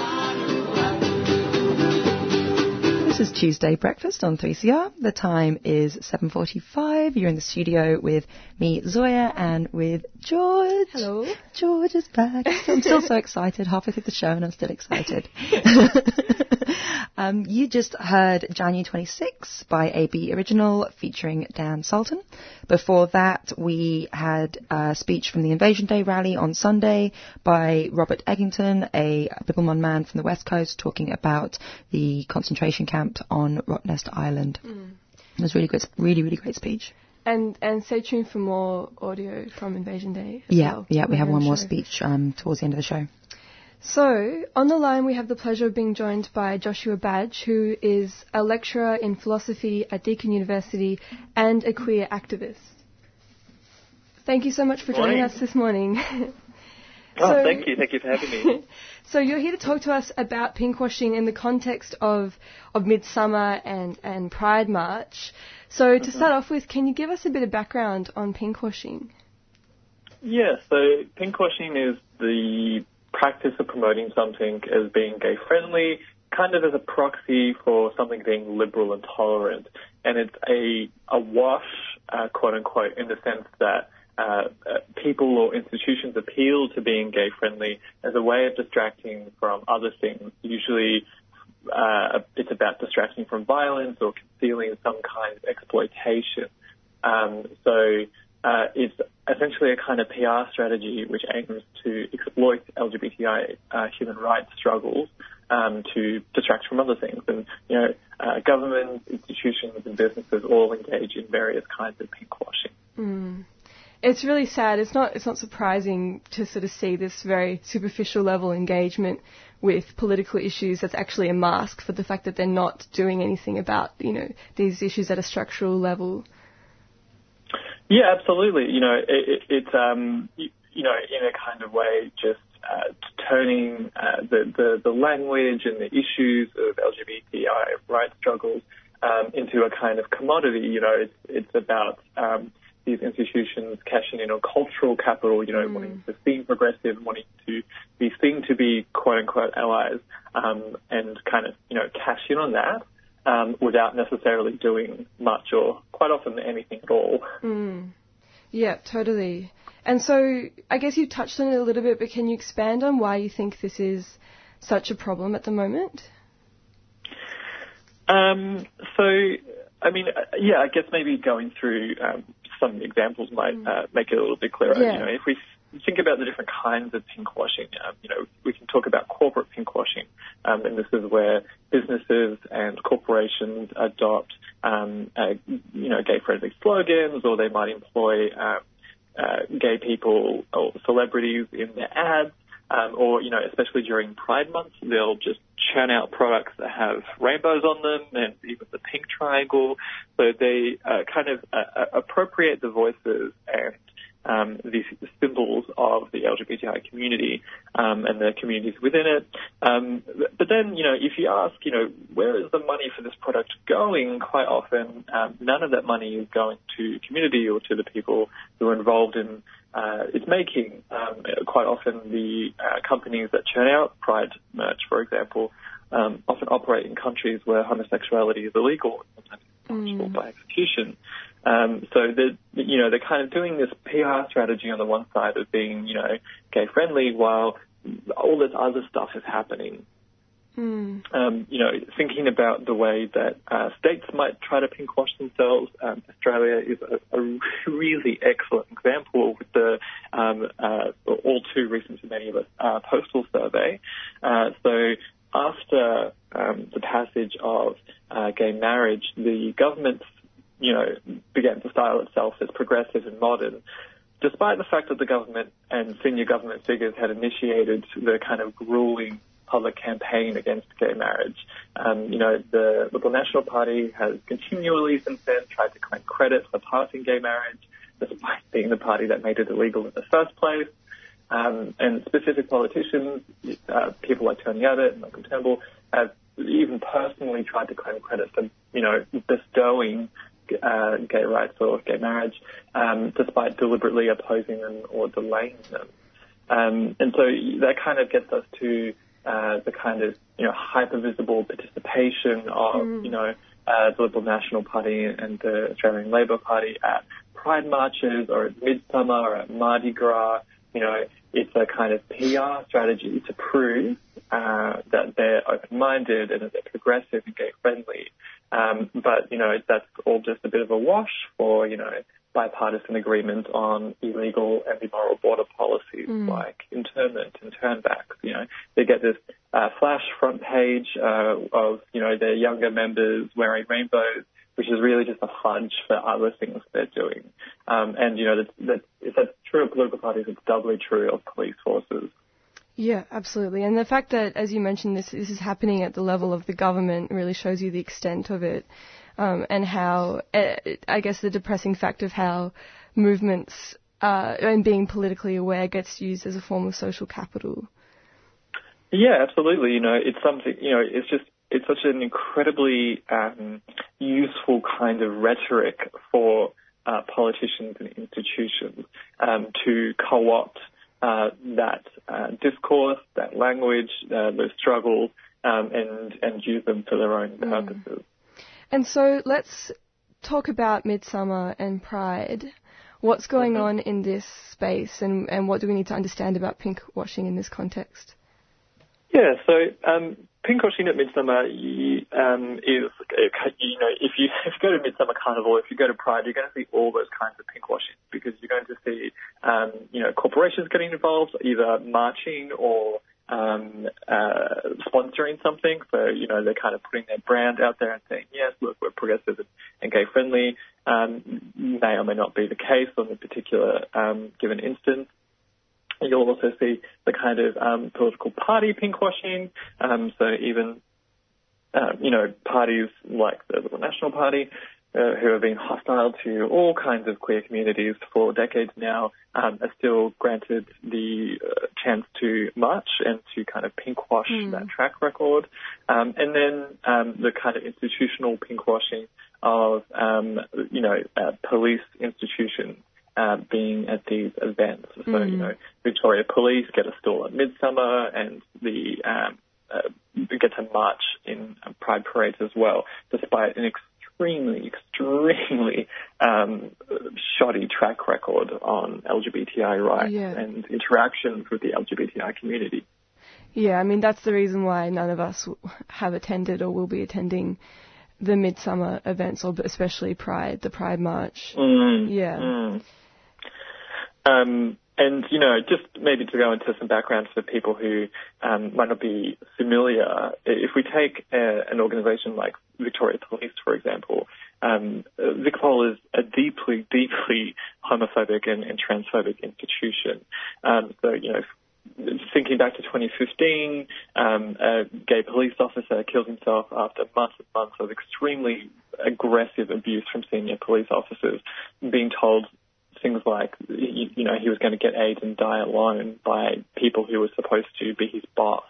This is Tuesday breakfast on 3CR. The time is 7:45. You're in the studio with me, Zoya, and with George. Hello. George is back. I'm still so excited. Halfway through the show, and I'm still excited. um, you just heard January 26 by AB Original featuring Dan Sultan. Before that, we had a speech from the Invasion Day rally on Sunday by Robert Eggington, a Bibbulmun man from the West Coast, talking about the concentration camp on Rottnest Island. Mm. It was really good, really, really great speech. And and stay tuned for more audio from Invasion Day. As Yeah, well, yeah, we have one the more speech um, towards the end of the show. So, on the line, we have the pleasure of being joined by Joshua Badge, who is a lecturer in philosophy at Deakin University and a queer activist. Thank you so much for joining us this morning. Oh, So- thank you. Thank you for having me. so, you're here to talk to us about pinkwashing in the context of, of Midsummer and, and Pride March. So, to mm-hmm. start off with, can you give us a bit of background on pinkwashing? Yeah, so pinkwashing is the practice of promoting something as being gay friendly, kind of as a proxy for something being liberal and tolerant. And it's a, a wash, uh, quote unquote, in the sense that uh, uh, people or institutions appeal to being gay friendly as a way of distracting from other things. Usually, uh, it's about distracting from violence or concealing some kind of exploitation. Um, so uh, it's essentially a kind of PR strategy which aims to exploit LGBTI uh, human rights struggles um, to distract from other things. And you know, uh, governments, institutions, and businesses all engage in various kinds of pinkwashing. Mm. It's really sad. It's not. It's not surprising to sort of see this very superficial level engagement with political issues. That's actually a mask for the fact that they're not doing anything about you know these issues at a structural level. Yeah, absolutely. You know, it, it, it's um, you, you know, in a kind of way, just uh, turning uh, the, the the language and the issues of LGBTI rights struggles um, into a kind of commodity. You know, it's it's about um, these institutions cashing in on cultural capital. You know, wanting to seem progressive, wanting to be seen to be quote unquote allies, um, and kind of you know cash in on that. Um, without necessarily doing much or quite often anything at all. Mm. Yeah, totally. And so I guess you touched on it a little bit, but can you expand on why you think this is such a problem at the moment? Um, so, I mean, uh, yeah, I guess maybe going through um, some examples might uh, make it a little bit clearer. Yeah. You know, if we think about the different kinds of pinkwashing, um, you know, we can talk about corporate pinkwashing, um, and this is where businesses and corporations adopt, um, uh, you know, gay-friendly slogans, or they might employ um, uh, gay people or celebrities in their ads. Um, or, you know, especially during Pride Month, they'll just churn out products that have rainbows on them and even the pink triangle. So they uh, kind of uh, uh, appropriate the voices and um, these symbols of the LGBTI community um, and the communities within it. Um, but then, you know, if you ask, you know, where is the money for this product going? Quite often, um, none of that money is going to community or to the people who are involved in uh, its making. Um, quite often, the uh, companies that churn out Pride merch, for example, um, often operate in countries where homosexuality is illegal, sometimes punishable by execution. Um, so they're, you know, they're kind of doing this PR strategy on the one side of being, you know, gay friendly while all this other stuff is happening. Mm. Um, you know, thinking about the way that uh, states might try to pinkwash themselves, um, Australia is a, a really excellent example with the um, uh, all too recent to many of us uh, postal survey. Uh, so after um, the passage of uh, gay marriage, the government, you know, began to style itself as progressive and modern. Despite the fact that the government and senior government figures had initiated the kind of grueling public campaign against gay marriage. Um, you know, the Liberal National Party has continually since then tried to claim credit for passing gay marriage, despite being the party that made it illegal in the first place. Um, and specific politicians, uh, people like Tony Abbott and Malcolm Turnbull, have even personally tried to claim credit for, you know, bestowing uh, gay rights or gay marriage, um, despite deliberately opposing them or delaying them. Um, and so that kind of gets us to uh, the kind of you know hyper visible participation of Mm. you know uh, the Liberal National Party and the Australian Labor Party at pride marches or at Midsummer or at Mardi Gras. You know, it's a kind of PR strategy to prove uh, that they're open-minded and that they're progressive and gay-friendly. Um, but you know, that's all just a bit of a wash for you know bipartisan agreement on illegal and immoral border policies Mm. like internment and turnbacks. You know, they get this uh, flash front page uh, of you know their younger members wearing rainbows, which is really just a fudge for other things they're doing. Um, and you know, that, that if that's true of political parties, it's doubly true of police forces. Yeah, absolutely. And the fact that, as you mentioned, this this is happening at the level of the government really shows you the extent of it, um, and how uh, I guess the depressing fact of how movements uh, and being politically aware gets used as a form of social capital. Yeah, absolutely. You know, it's something, you know, it's just, it's such an incredibly um, useful kind of rhetoric for uh, politicians and institutions um, to co-opt uh, that uh, discourse, that language, uh, those struggles, um, and, and use them for their own purposes. And so let's talk about Midsummer and Pride. What's going on in this space, and, and what do we need to understand about pink washing in this context? Yeah, so um, pinkwashing at Midsummer you, um, is, you know, if you if you go to Midsummer Carnival, if you go to Pride, you're going to see all those kinds of pinkwashing because you're going to see, um, you know, corporations getting involved, either marching or um, uh, sponsoring something. So, you know, they're kind of putting their brand out there and saying, yes, look, we're progressive and, and gay friendly. Um, may or may not be the case on the particular um, given instance. You'll also see the kind of um, political party pinkwashing. Um, so even, uh, you know, parties like the Liberal National Party, uh, who have been hostile to all kinds of queer communities for decades now, um, are still granted the uh, chance to march and to kind of pinkwash Hmm. that track record. Um, and then um, the kind of institutional pinkwashing of, um, you know, uh, police institutions uh, being at these events. So, Mm. you know, Victoria Police get a stall at Midsummer and the um, uh, get to march in Pride parades as well, despite an extremely, extremely um, shoddy track record on LGBTI rights Yeah. and interactions with the LGBTI community. Yeah, I mean that's the reason why none of us have attended or will be attending the Midsummer events, or especially Pride, the Pride March. Mm, Yeah. mm. Um, and you know, just maybe to go into some background for people who um, might not be familiar, if we take a, an organisation like Victoria Police, for example, um, uh, VicPol is a deeply, deeply homophobic and, and transphobic institution. Um, so you know. Thinking back to 2015, um, a gay police officer killed himself after months and months of extremely aggressive abuse from senior police officers, being told things like, you, you know, he was going to get AIDS and die alone by people who were supposed to be his boss.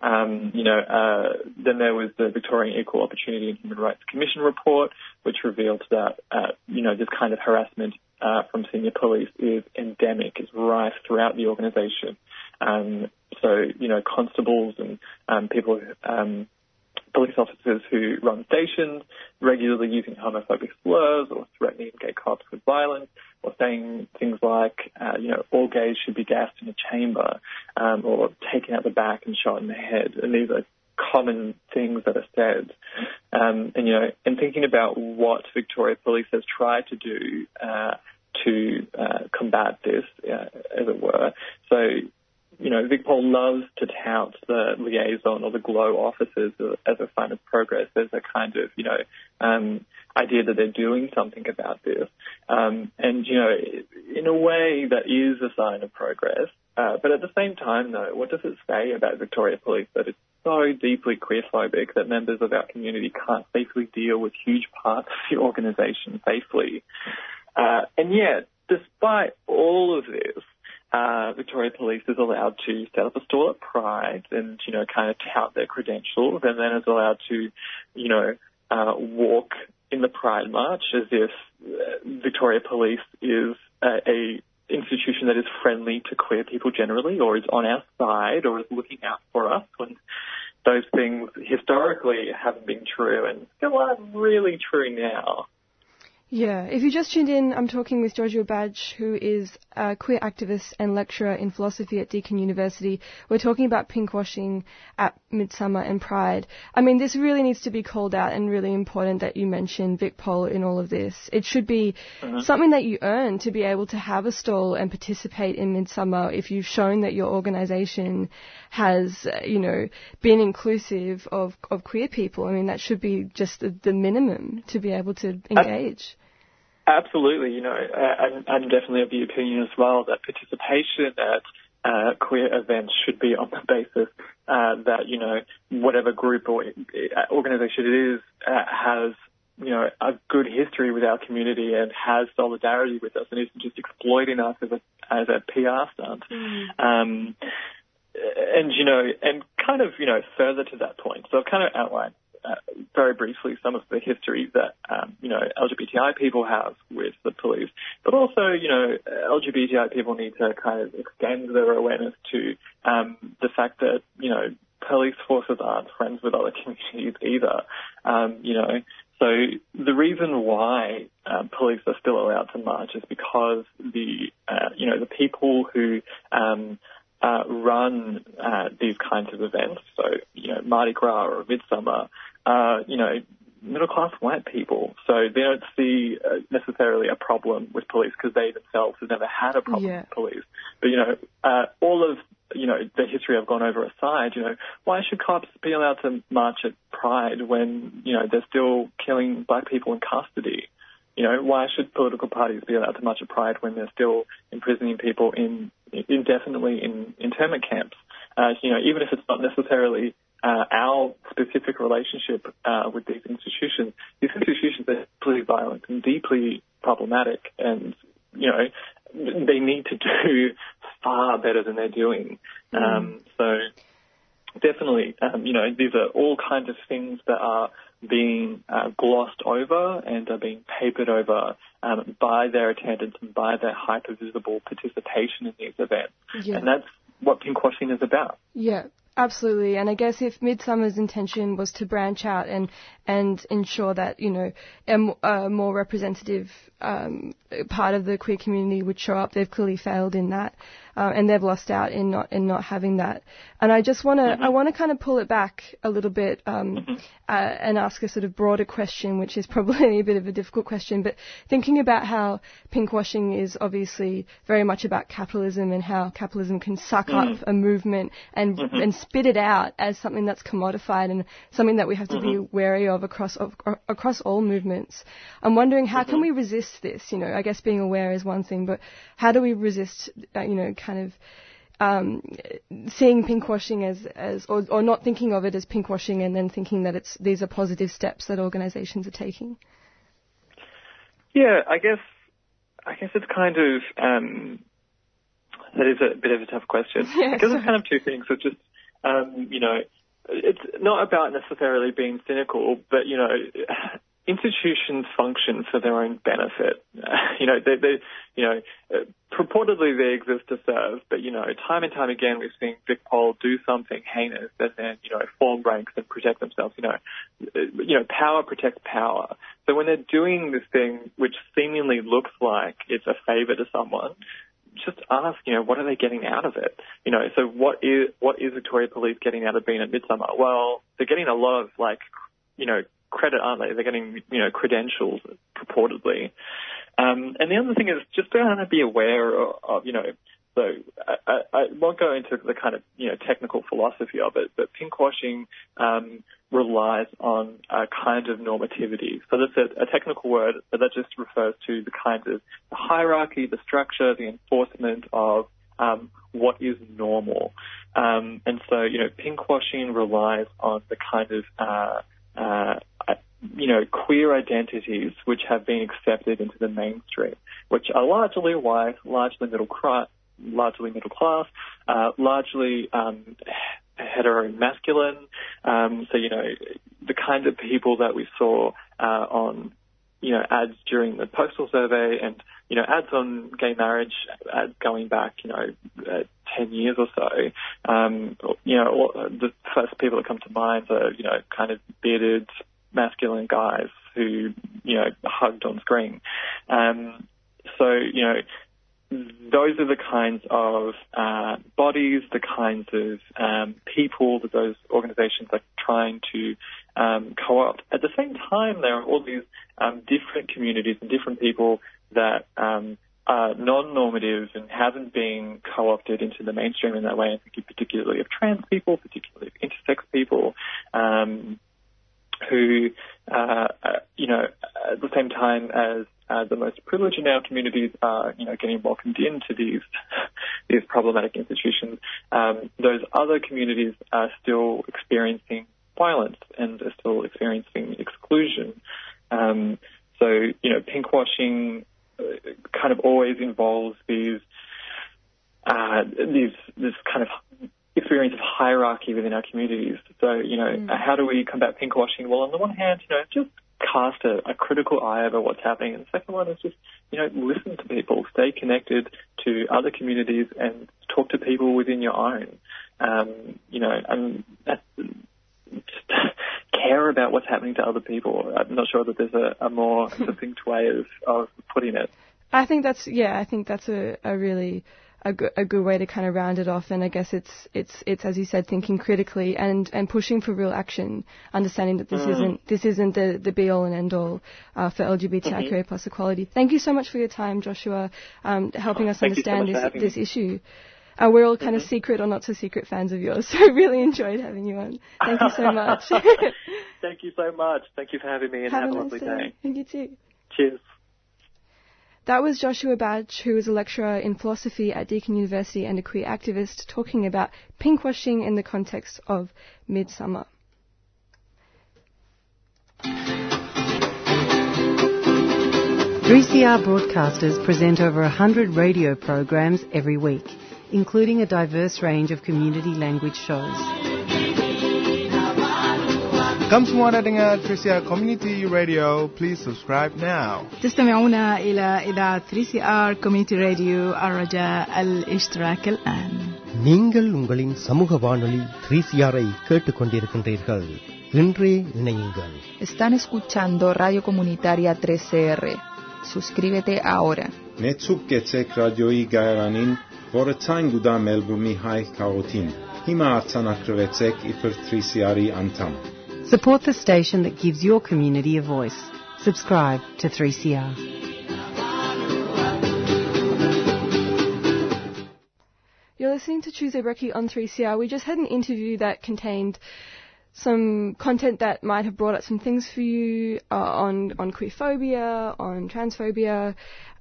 Um, you know, uh, then there was the Victorian Equal Opportunity and Human Rights Commission report, which revealed that, uh, you know, this kind of harassment uh, from senior police is endemic, is rife throughout the organisation. Um, so, you know, constables and um, people, who- um, police officers who run stations regularly using homophobic slurs or threatening gay cops with violence or saying things like, uh, you know, all gays should be gassed in a chamber um, or taken out the back and shot in the head. And these are common things that are said. Um, and, you know, and thinking about what Victoria Police has tried to do uh, to uh, combat this, uh, as it were. So, you know, VicPol loves to tout the liaison or the GLOW offices as a sign of progress. as a kind of, you know, um, idea that they're doing something about this. Um, and, you know, in a way that is a sign of progress. Uh, but at the same time, though, what does it say about Victoria Police that it's so deeply queerphobic that members of our community can't safely deal with huge parts of the organisation safely? Uh, and yet, despite all of this, uh, Victoria Police is allowed to set up a stall at Pride and, you know, kind of tout their credentials and then is allowed to, you know, uh, walk in the Pride March as if uh, Victoria Police is a, a institution that is friendly to queer people generally or is on our side or is looking out for us when those things historically haven't been true and still aren't really true now. Yeah, if you just tuned in, I'm talking with Giorgio Badge, who is a queer activist and lecturer in philosophy at Deakin University. We're talking about pinkwashing at Midsummer and Pride. I mean, this really needs to be called out and really important that you mention VicPol in all of this. It should be uh-huh. something that you earn to be able to have a stall and participate in Midsummer if you've shown that your organisation has, you know, been inclusive of, of queer people. I mean, that should be just the, the minimum to be able to engage. Absolutely, you know, I'm, I'm definitely of the opinion as well that participation at uh, queer events should be on the basis uh, that you know whatever group or uh, organisation it is uh, has you know a good history with our community and has solidarity with us and isn't just exploiting us as a as a PR stunt. Um, and you know, and kind of you know further to that point. So I've kind of outlined uh, very briefly some of the history that um, you know LGBTI people have with the police, but also you know LGBTI people need to kind of extend their awareness to um, the fact that you know police forces aren't friends with other communities either. Um, you know, so the reason why um, police are still allowed to march is because the uh, you know the people who um, uh, run uh, these kinds of events, so you know Mardi Gras or Midsummer, uh, you know middle class white people, so they don't see uh, necessarily a problem with police because they themselves have never had a problem Yeah. with police. But you know, uh, all of you know the history I've gone over aside, you know, why should cops be allowed to march at Pride when you know they're still killing black people in custody? You know, why should political parties be allowed to march at Pride when they're still imprisoning people in indefinitely in internment camps? Uh, you know, even if it's not necessarily uh, our specific relationship uh, with these institutions, these institutions are deeply violent and deeply problematic, and you know, they need to do far better than they're doing. Um, so definitely, um, you know, these are all kinds of things that are being uh, glossed over and are being papered over um, by their attendance and by their hyper-visible participation in these events. Yeah. And that's what pinkwashing is about. Yeah, absolutely. And I guess if Midsummer's intention was to branch out and and ensure that you know a, m- a more representative um, part of the queer community would show up, they've clearly failed in that, uh, and they've lost out in not in not having that. And I just want to I want to kind of pull it back a little bit um, uh, and ask a sort of broader question, which is probably a bit of a difficult question, but thinking about how pinkwashing is obviously very much about capitalism and how capitalism can suck Mm. up a movement and Mhm. and spit it out as something that's commodified and something that we have to be Mhm. wary of across of, across all movements. I'm wondering how can we resist this? You know, I guess being aware is one thing, but how do we resist? Uh, you know, kind of. Um, seeing pinkwashing as, as or, or not thinking of it as pinkwashing and then thinking that it's these are positive steps that organisations are taking. Yeah, I guess I guess it's kind of um, that is a bit of a tough question. Yeah, I guess sorry. it's kind of two things. It's just um, you know, it's not about necessarily being cynical, but you know, institutions function for their own benefit. you know, they, they you know, purportedly they exist to serve, but you know, time and time again we've seen VicPol do something heinous and then you know form ranks and protect themselves. You know, you know, power protects power. So when they're doing this thing which seemingly looks like it's a favor to someone, just ask, you know, what are they getting out of it? You know, so what is what is Victoria Police getting out of being at Midsummer? Well, they're getting a lot of like, you know, credit, aren't they? They're getting, you know, credentials purportedly. Um, and the other thing is just to be aware of, of you know, so I, I, I won't go into the kind of you know technical philosophy of it, but pinkwashing um, relies on a kind of normativity. So that's a, a technical word, but that just refers to the kind of hierarchy, the structure, the enforcement of um, what is normal. Um, and so you know, pinkwashing relies on the kind of uh, uh, you know, queer identities which have been accepted into the mainstream, which are largely white, largely middle, class, largely middle class, uh, largely um, hetero masculine. Um, so you know the kind of people that we saw uh, on you know ads during the postal survey and you know ads on gay marriage ads going back you know uh, 10 years or so um you know the first people that come to mind are you know kind of bearded masculine guys who you know hugged on screen um so you know those are the kinds of uh, bodies, the kinds of um, people that those organisations are trying to um, co-opt. At the same time, there are all these um, different communities and different people that um, are non-normative and haven't been co-opted into the mainstream in that way. I'm thinking particularly of trans people, particularly of intersex people. Um, who, uh, uh, you know, at the same time as uh, the most privileged in our communities are, you know, getting welcomed into these these problematic institutions, um, those other communities are still experiencing violence and are still experiencing exclusion. Um, so, you know, pinkwashing uh, kind of always involves these uh, these this kind of experience of hierarchy within our communities. So, you know, Mm. how do we combat pinkwashing? Well, on the one hand, you know, just cast a, a critical eye over what's happening. And the second one is just, you know, listen to people, stay connected to other communities and talk to people within your own. Um, you know, and just care about what's happening to other people. I'm not sure that there's a, a more succinct way of, of putting it. I think that's yeah. I think that's a, a really a good, a good way to kind of round it off. And I guess it's it's it's as you said, thinking critically and, and pushing for real action, understanding that this Mm. isn't this isn't the, the be all and end all uh, for LGBTIQA Mhm. plus equality. Thank you so much for your time, Joshua, um, helping us Thank you so understand this this me. issue. Uh, we're all kind of secret or not so secret fans of yours, so I really enjoyed having you on. Thank you so much. Thank you so much. Thank you for having me and have, Have a lovely day. day. And you too. Cheers. That was Joshua Badge, who is a lecturer in philosophy at Deakin University and a queer activist, talking about pinkwashing in the context of Midsummer. 3CR broadcasters present over 100 radio programs every week, including a diverse range of community language shows. Come semua anda dengar Trisia Community Radio, please subscribe now. تستمعون إلى إذاعة 3CR Community Radio الرجاء الاشتراك الآن. நீங்கள் ungalin சமூக வானொலி 3CR-ஐ கேட்டுக்கொண்டிருக்கின்றீர்கள். இன்றே இணையுங்கள். Están escuchando Radio Comunitaria 3CR. Suscríbete ahora. Ne tsuketsek radioyi gairanin voretsang guda melbumi hay kaotin. Hima atsanakrovetsek ipr 3CR-i antam. Support the station that gives your community a voice. Subscribe to 3CR. You're listening to Tuesday Brekkie on 3CR. We just had an interview that contained some content that might have brought up some things for you uh, on on queerphobia, on transphobia,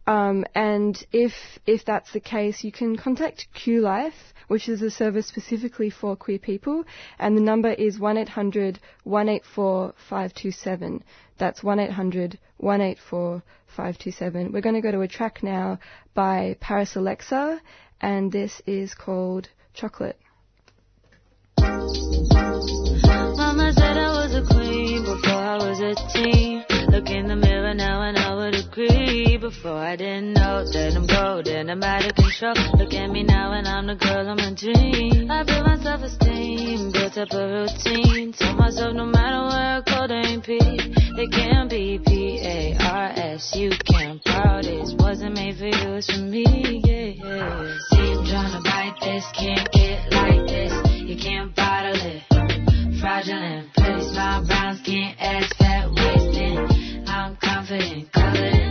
um, and if if that's the case, you can contact Q Life, which is a service specifically for queer people, and the number is one 184 527 That's one 184 527 We're going to go to a track now by Paris Alexa, and this is called Chocolate. Mama said I was a queen before I was a teen. Look in the mirror now and I would agree. Before I didn't know that I'm golden, I'm out of control. Look at me now and I'm the girl of my dream. I built my self-esteem, built up a routine. Told myself no matter where I go, there ain't P. It can't be P-A-R-S. You can't borrow this. Wasn't made for you, it's for me. Yeah, yeah. See, I'm trying to bite this, can't get like this. You can't bottle it fraudulent. Pretty smile, brown skin, ass fat wasting. Confident, covered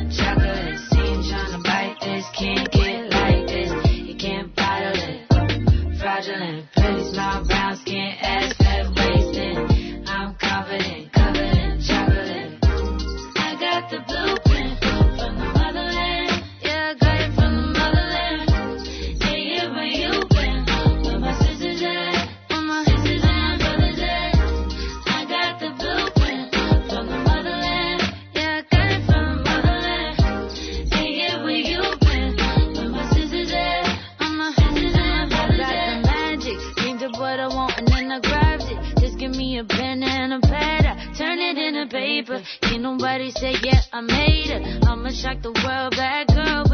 nobody say, yeah, I made it. I'ma shock the world, bad girl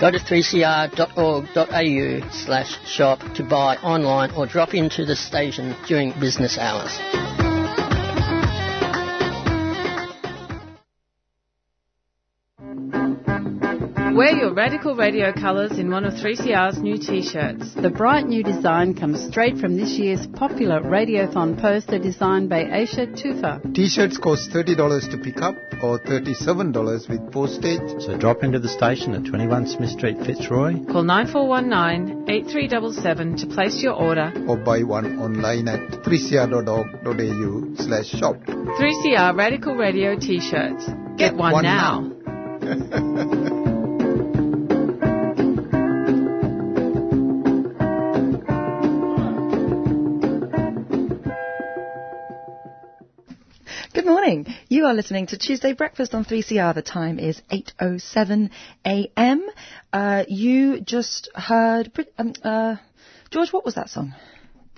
Go to 3cr.org.au slash shop to buy online or drop into the station during business hours. Wear your Radical Radio colours in one of 3CR's new t-shirts. The bright new design comes straight from this year's popular Radiothon poster designed by Aisha Tufa. T-shirts cost $30 to pick up or $37 with postage. So drop into the station at 21 Smith Street, Fitzroy. Call 9419-8377 to place your order. Or buy one online at 3cr.org.au slash shop. 3CR Radical Radio t-shirts. Get, one, one now. Good morning. You are listening to Tuesday Breakfast on 3CR. The time is 8.07 a.m. Uh, you just heard... Um, uh, George, what was that song?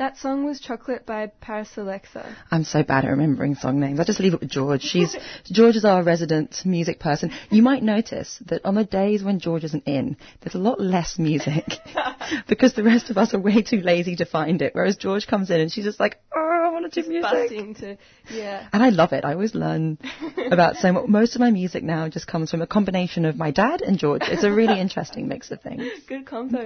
That song was Chocolate by Paris Alexa. I'm so bad at remembering song names. I just leave it with George. She's George is our resident music person. You might notice that on the days when George isn't in, there's a lot less music because the rest of us are way too lazy to find it. Whereas George comes in and she's just like, oh, I want to do music. To, yeah. And I love it. I always learn about so much. Most of my music now just comes from a combination of my dad and George. It's a really interesting mix of things. Good combo.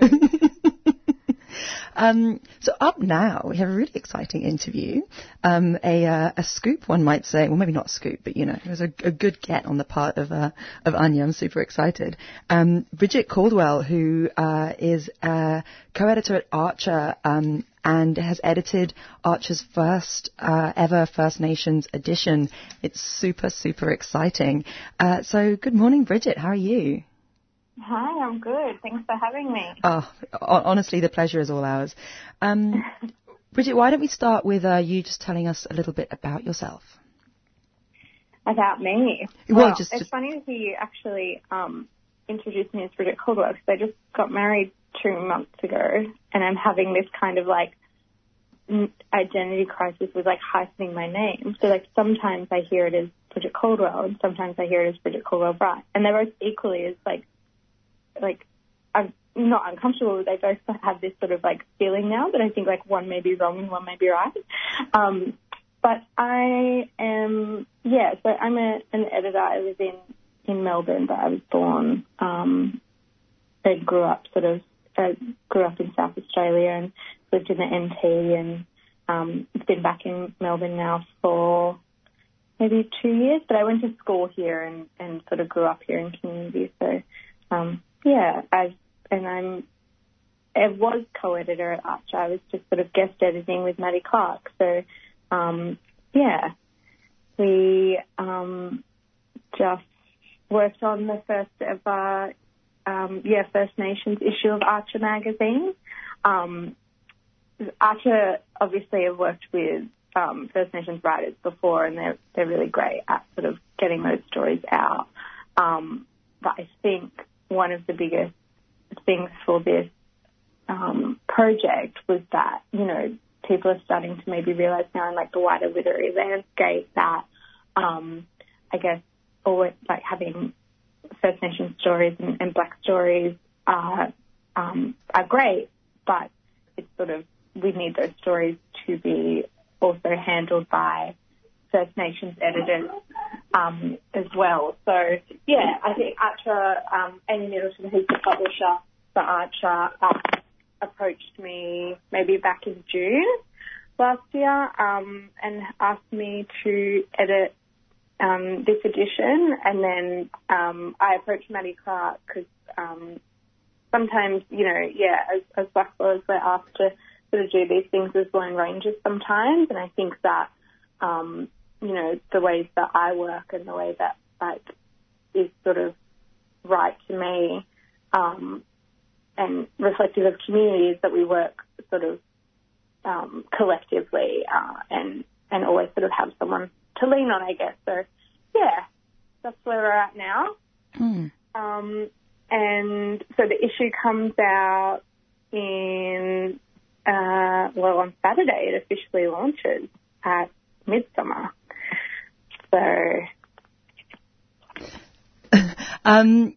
Um, so up now, we have a really exciting interview, um, a, uh, a scoop, one might say. Well, maybe not scoop, but you know, it was a, a good get on the part of uh, of Anya. I'm super excited. Um, Bridget Caldwell, who uh, is a co-editor at Archer. Um, and has edited Archer's first uh, ever First Nations edition. It's super, super exciting. Uh, so, good morning, Bridget. How are you? Hi, I'm good. Thanks for having me. Oh, honestly, the pleasure is all ours. Um, Bridget, why don't we start with uh, you just telling us a little bit about yourself? About me. Well, just- it's funny to hear you actually um, introduce me as Bridget Caldwell because I just got married two months ago and I'm having this kind of like identity crisis with like hyphening my name. So like sometimes I hear it as Bridget Caldwell and sometimes I hear it as Bridget Caldwell Bright. And they're both equally as like, like, I'm not uncomfortable. They both have this sort of like feeling now, but I think like one may be wrong and one may be right. Um, but I am, yeah, so I'm a, an editor. I live in, in Melbourne, but I was born um, and grew up sort of grew up in South Australia and lived in the NT and um, been back in Melbourne now for maybe two years. But I went to school here and, and sort of grew up here in community. So um, yeah, I and I'm I was co-editor at Archer. I was just sort of guest editing with Maddie Clark. So um, yeah, we um, just worked on the first ever um, yeah First Nations issue of Archer magazine. Um, Archer obviously have worked with um, First Nations writers before, and they're they're really great at sort of getting those stories out. Um, but I think one of the biggest things for this um, project was that you know people are starting to maybe realize now in like the wider literary landscape that um, I guess always like having First Nation stories and, and Black stories are um, are great, but it's sort of we need those stories to be also handled by First Nations editors um, as well. So yeah, I think Archer, um, Amy Middleton, who's the publisher for Archer, uh, approached me maybe back in June last year um, and asked me to edit um, this edition, and then um, I approached Maddie Clark because um, sometimes, you know, yeah, as, as blackfellas, we're asked to sort of do these things as lone rangers sometimes, and I think that, um, you know, the ways that I work and the way that like is sort of right to me um, and reflective of communities that we work sort of um, collectively uh, and and always sort of have someone to lean on, I guess. So yeah, that's where we're at now. Hmm. Um, and so the issue comes out in uh, well on Saturday. It officially launches at Midsummer. So Um,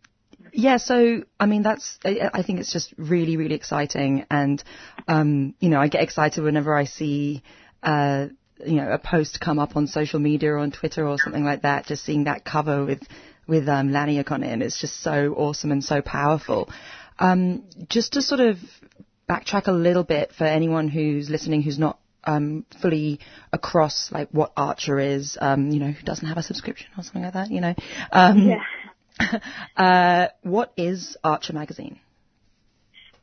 yeah, so I mean that's I, think it's just really really exciting, and um, you know I get excited whenever I see uh, you know a post come up on social media or on Twitter or something like that. Just seeing that cover with with um, Laniak on it, and it's just so awesome and so powerful. Um, just to sort of backtrack a little bit for anyone who's listening who's not um, fully across like what Archer is, um, you know, who doesn't have a subscription or something like that, you know. Um, yeah. uh, what is Archer magazine?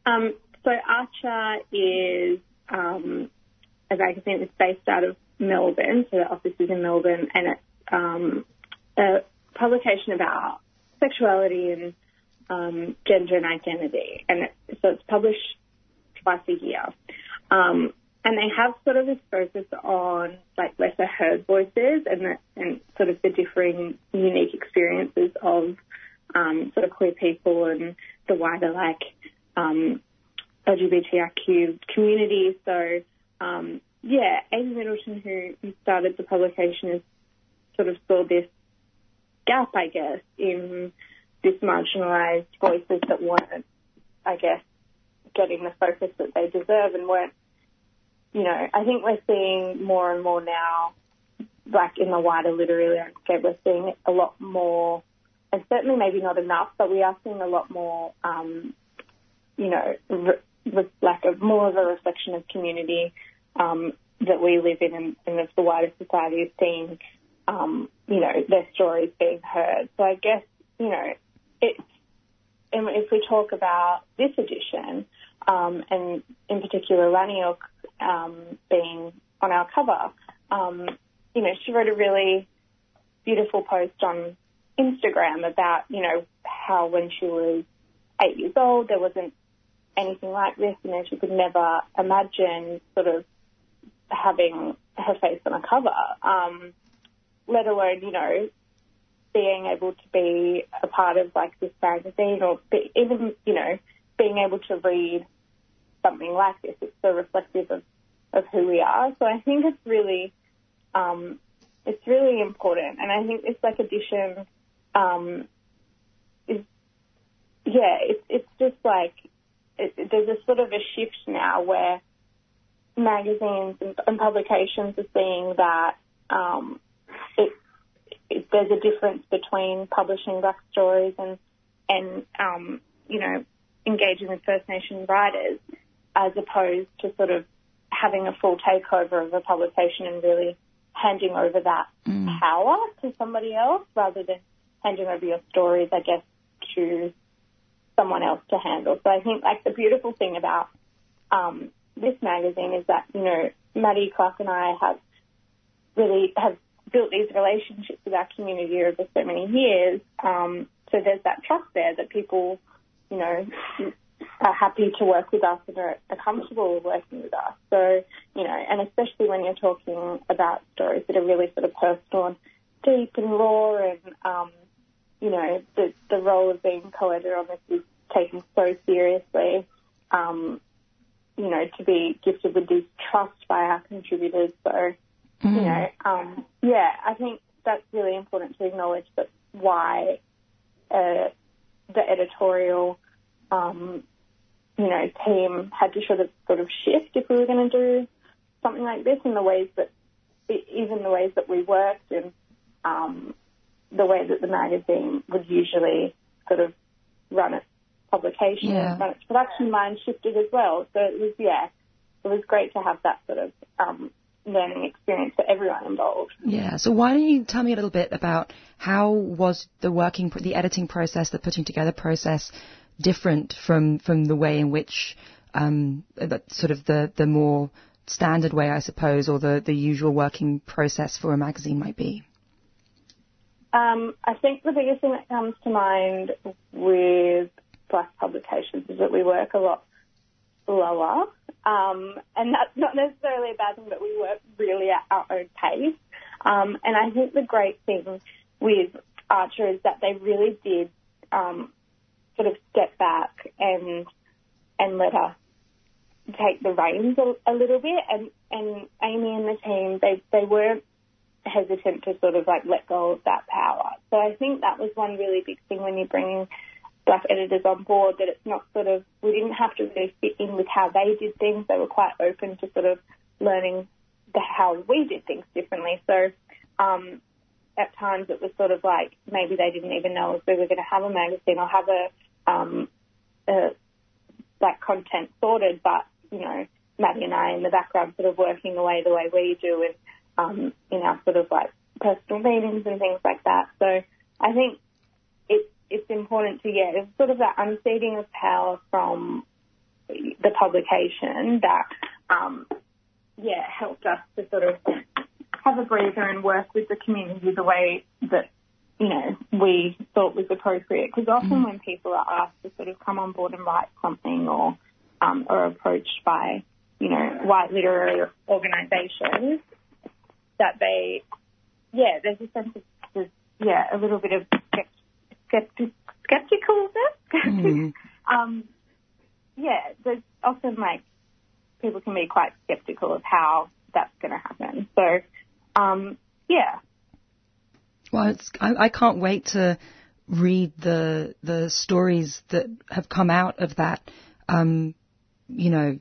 Um, so Archer is um, a magazine that's based out of Melbourne, so the office is in Melbourne, and it's um, a publication about sexuality and um, gender and identity, and it, so it's published twice a year. Um, and they have sort of this focus on like lesser heard voices and and sort of the differing unique experiences of um, sort of queer people and the wider like um, LGBTIQ community. So um, yeah, Amy Middleton, who, who started the publication, has sort of saw this gap, I guess, in this marginalised voices that weren't, I guess, getting the focus that they deserve and weren't, you know, I think we're seeing more and more now, like in the wider literary landscape, we're seeing a lot more, and certainly maybe not enough, but we are seeing a lot more, um, you know, re- re- like a more of a reflection of community um, that we live in and, and the wider society is seeing, um, you know, their stories being heard. So I guess, you know, it's, and if we talk about this edition, um, and in particular Laniok um, being on our cover, um, you know, she wrote a really beautiful post on Instagram about, you know, how when she was eight years old, there wasn't anything like this, you know, she could never imagine sort of having her face on a cover, um, let alone, you know, being able to be a part of like this magazine or be, even, you know, being able to read something like this. It's so reflective of, of who we are. So I think it's really, um, it's really important. And I think this like edition, um, is, yeah, it's, it's just like, it, there's a sort of a shift now where magazines and, and publications are seeing that, um, it, it, there's a difference between publishing black stories and, and, um, you know, engaging with First Nation writers as opposed to sort of having a full takeover of a publication and really handing over that power to somebody else rather than handing over your stories, I guess, to someone else to handle. So I think like the beautiful thing about um, this magazine is that, you know, Maddie Clark and I have really have built these relationships with our community over so many years. Um, so there's that trust there that people, you know, are happy to work with us and are, are comfortable working with us. So, you know, and especially when you're talking about stories that are really sort of personal and deep and raw and, um, you know, the, the role of being co-editor on this is taken so seriously. Um, you know, to be gifted with this trust by our contributors. So, you know, um, yeah, I think that's really important to acknowledge that why uh, the editorial, um, you know, team had to sort of sort of shift if we were going to do something like this in the ways that, even the ways that we worked and um, the way that the magazine would usually sort of run its publication Yeah. run its production line shifted as well. So it was, yeah, it was great to have that sort of um, learning experience for everyone involved. Yeah. So why don't you tell me a little bit about how was the working, the editing process, the putting together process different from from the way in which um, sort of the the more standard way, I suppose, or the the usual working process for a magazine might be. Um, I think the biggest thing that comes to mind with black publications is that we work a lot slower. Um, and that's not necessarily a bad thing, but we work really at our own pace. Um, and I think the great thing with Archer is that they really did um, sort of step back and and let us take the reins a, a little bit. And, and Amy and the team, they, they weren't hesitant to sort of like let go of that power. So I think that was one really big thing when you're bringing black editors on board that it's not sort of, we didn't have to really fit in with how they did things. They were quite open to sort of learning the, how we did things differently. So, um, at times it was sort of like maybe they didn't even know if we were going to have a magazine or have a, um, a like content sorted, but you know, Maddie and I in the background sort of working away the way we do and um, in our sort of like personal meetings and things like that. So I think it's it's important to yeah, it's sort of that unseating of power from the publication that um, yeah helped us to sort of have a breather and work with the community the way that you know we thought was appropriate. Because often when people are asked to sort of come on board and write something or um, are approached by you know white literary organisations, that they yeah there's a sense of there's, yeah a little bit of skeptic, skepticalness. um, yeah, there's often like people can be quite skeptical of how that's going to happen. So, um, yeah, Well, I, I can't wait to read the the stories that have come out of that, um, you know,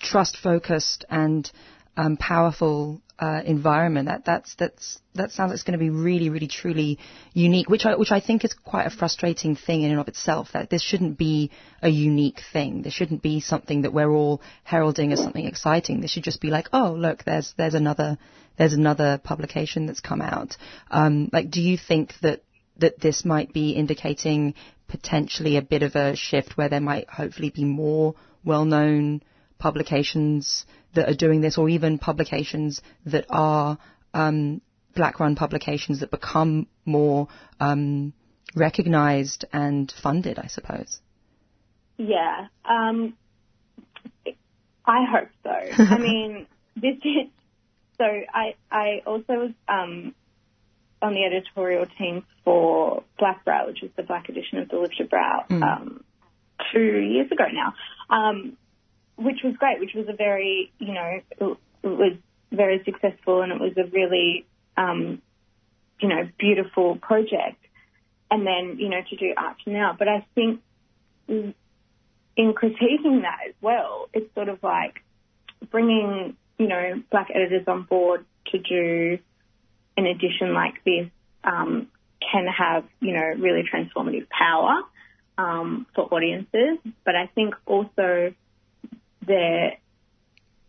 trust focused and um, powerful uh, environment. That that's that's that sounds like it's going to be really, really, truly unique. Which I which I think is quite a frustrating thing in and of itself. That this shouldn't be a unique thing. This shouldn't be something that we're all heralding as something exciting. This should just be like, oh, look, there's there's another there's another publication that's come out. Um, like, do you think that that this might be indicating potentially a bit of a shift where there might hopefully be more well-known publications that are doing this, or even publications that are um, black-run publications that become more um, recognised and funded, I suppose. yeah. Um, I hope so. I mean, this is so. I I also was um, on the editorial team for Black Brow, which is the black edition of the Lifted Brow, Mm. um, two years ago now, um, which was great. Which was a very, you know, it, was very successful, and it was a really, um, you know, beautiful project. And then, you know, to do Arch now, but I think in critiquing that as well, it's sort of like bringing, you know, black editors on board to do an edition like this um, can have, you know, really transformative power. um, for audiences, but I think also there,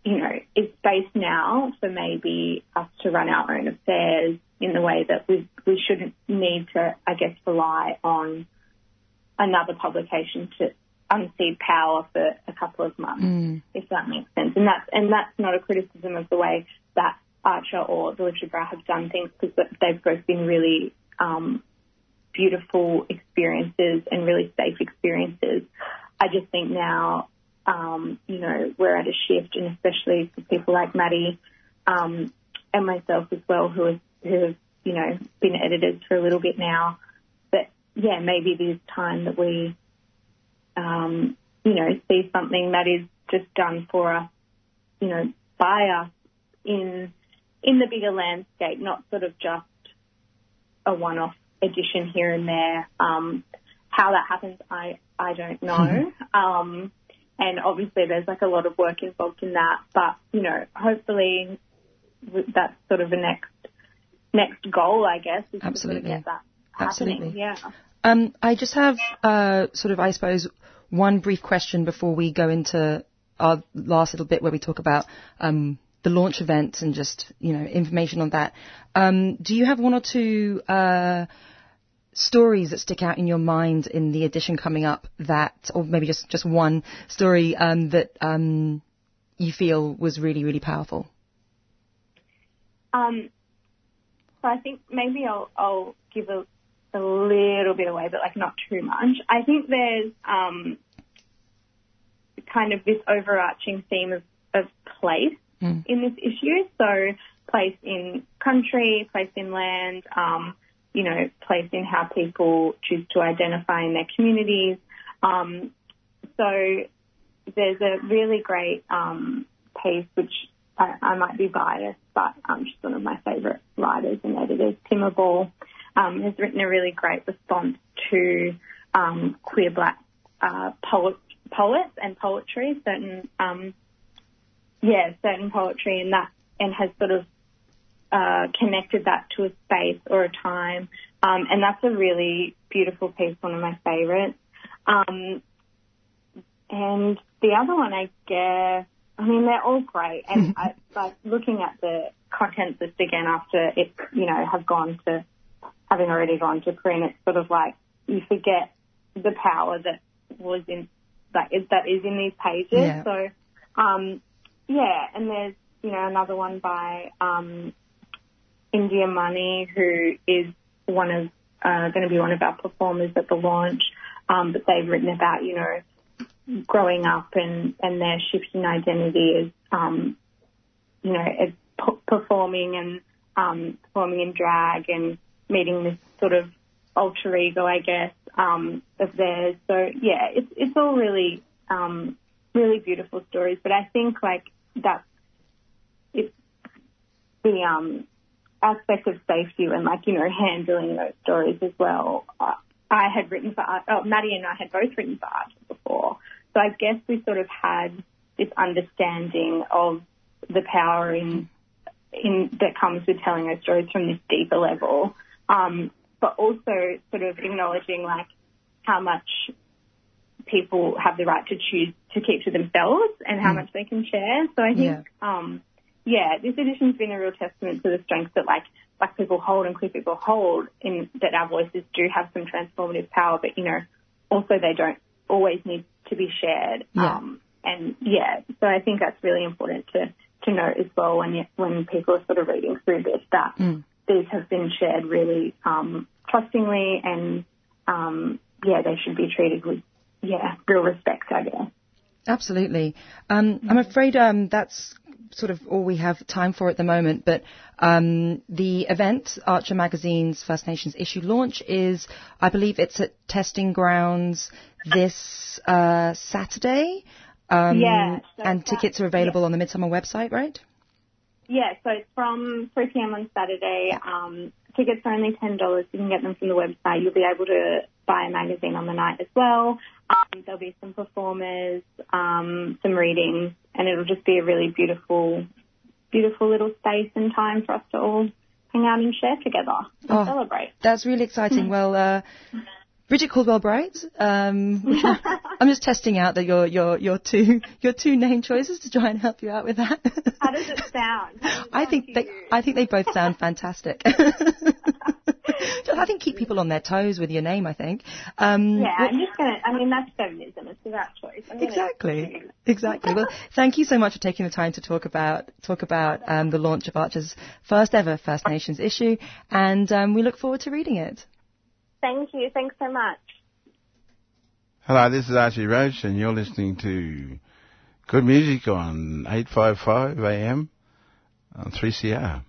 you know, is space now for maybe us to run our own affairs in the way that we we shouldn't need to, I guess, rely on another publication to unseat power for a couple of months, Mm. if that makes sense. And that's and that's not a criticism of the way that Archer or the Lifted Brow have done things because they've both been really um, beautiful experiences and really safe experiences. I just think now, um, you know, we're at a shift, and especially for people like Maddie um, and myself as well, who have, who have, you know, been editors for a little bit now. But yeah, maybe it is time that we, um, you know, see something that is just done for us, you know, by us in in the bigger landscape, not sort of just a one-off edition here and there. Um, how that happens, I I don't know. um, and obviously, there's like a lot of work involved in that. But you know, hopefully, that's sort of a next next goal, I guess, is to sort of Absolutely. get that. Absolutely. Yeah. Um, I just have uh, sort of, I suppose, one brief question before we go into our last little bit where we talk about um, the launch event and just you know information on that. Um, do you have one or two uh, stories that stick out in your mind in the edition coming up that, or maybe just just one story um, that um, you feel was really really powerful? Um, so I think maybe I'll, I'll give a, a little bit away, but like not too much. I think there's um, kind of this overarching theme of, of place Mm. in this issue. So place in country, place in land, um, you know, place in how people choose to identify in their communities. Um, so there's a really great um, piece which I, I might be biased, but um, she's one of my favourite writers and editors, Timmah Ball, um, has written a really great response to um, queer black uh, poet, poets and poetry, certain um, yeah, certain poetry and that, and has sort of uh, connected that to a space or a time. Um, and that's a really beautiful piece, one of my favourites. Um, and the other one, I guess, I mean, they're all great. And I, like looking at the contents list again after it, you know, have gone to, having already gone to print, it's sort of like you forget the power that was in, that is, that is in these pages. Yeah. So, um, yeah, and there's, you know, another one by, um, India Money, who is one of, uh, going to be one of our performers at the launch. Um, but they've written about, you know, growing up and, and their shifting identity as, um, you know, as p- performing and, um, performing in drag and meeting this sort of alter ego, I guess, um, of theirs. So yeah, it's, it's all really, um, really beautiful stories, but I think like that's it's the um aspect of safety and like you know handling those stories as well. I had written for art. Oh, Maddie and I had both written for art before, so I guess we sort of had this understanding of the power in in that comes with telling those stories from this deeper level, um, but also sort of acknowledging like how much people have the right to choose to keep to themselves and how Mm. much they can share. So I think, um, yeah, this edition's been a real testament to the strength that like black people hold and queer people hold in that our voices do have some transformative power, but you know, also they don't always need to be shared. Yeah. Um, and yeah, so I think that's really important to, to note as well when you, when people are sort of reading through this that Mm. these have been shared really um, trustingly and um, yeah, they should be treated with yeah real respect, I guess. Absolutely. Um, I'm afraid um, that's sort of all we have time for at the moment, but um, the event, Archer Magazine's First Nations issue launch, is, I believe it's at Testing Grounds this uh, Saturday. Um, Yeah, so and tickets are available on the Midsummer website, right? Yeah, so it's from 3 p.m. on Saturday. Um, tickets are only $10. You can get them from the website. You'll be able to buy a magazine on the night as well. Um, there'll be some performers, um, some readings, and it'll just be a really beautiful, beautiful little space and time for us to all hang out and share together and Oh, celebrate. That's really exciting. well, uh, Bridget Caldwell Bright. Um, I'm, just testing out that your your your two your two name choices to try and help you out with that. How does it sound? Does it I sound think they you? I think they both sound fantastic. I think keep people on their toes with your name. I think. Um, Yeah, well- I'm just gonna. I mean, that's feminism. It's the right choice. I'm Exactly. Exactly. Well, thank you so much for taking the time to talk about talk about um, the launch of Archer's first ever First Nations issue, and um, we look forward to reading it. Thank you. Thanks so much. Hello, this is Archie Roach, and you're listening to good music on 855 AM on 3CR.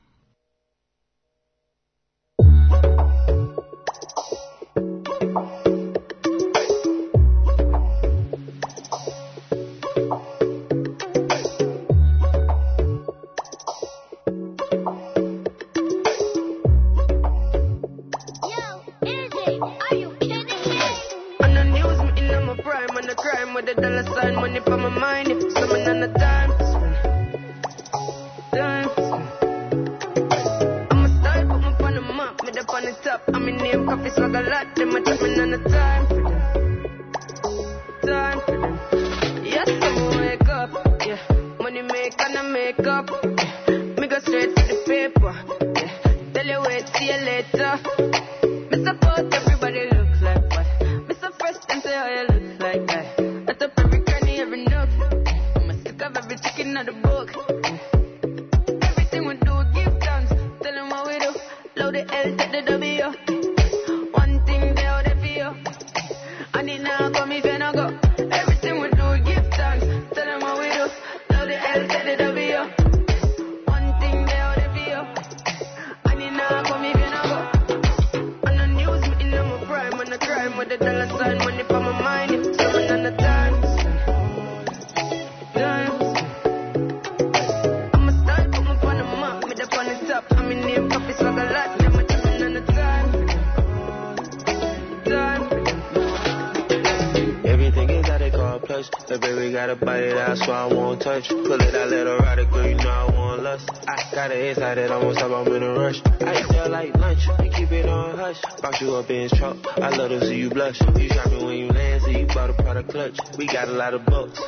The dollar sign, money for my mind. If someone on the time. I'm on the map, up on the top. I'm in name, coffee swag a lot, them a me on the time. Time. Yes, I'm wake up, yeah. Money make and I make up.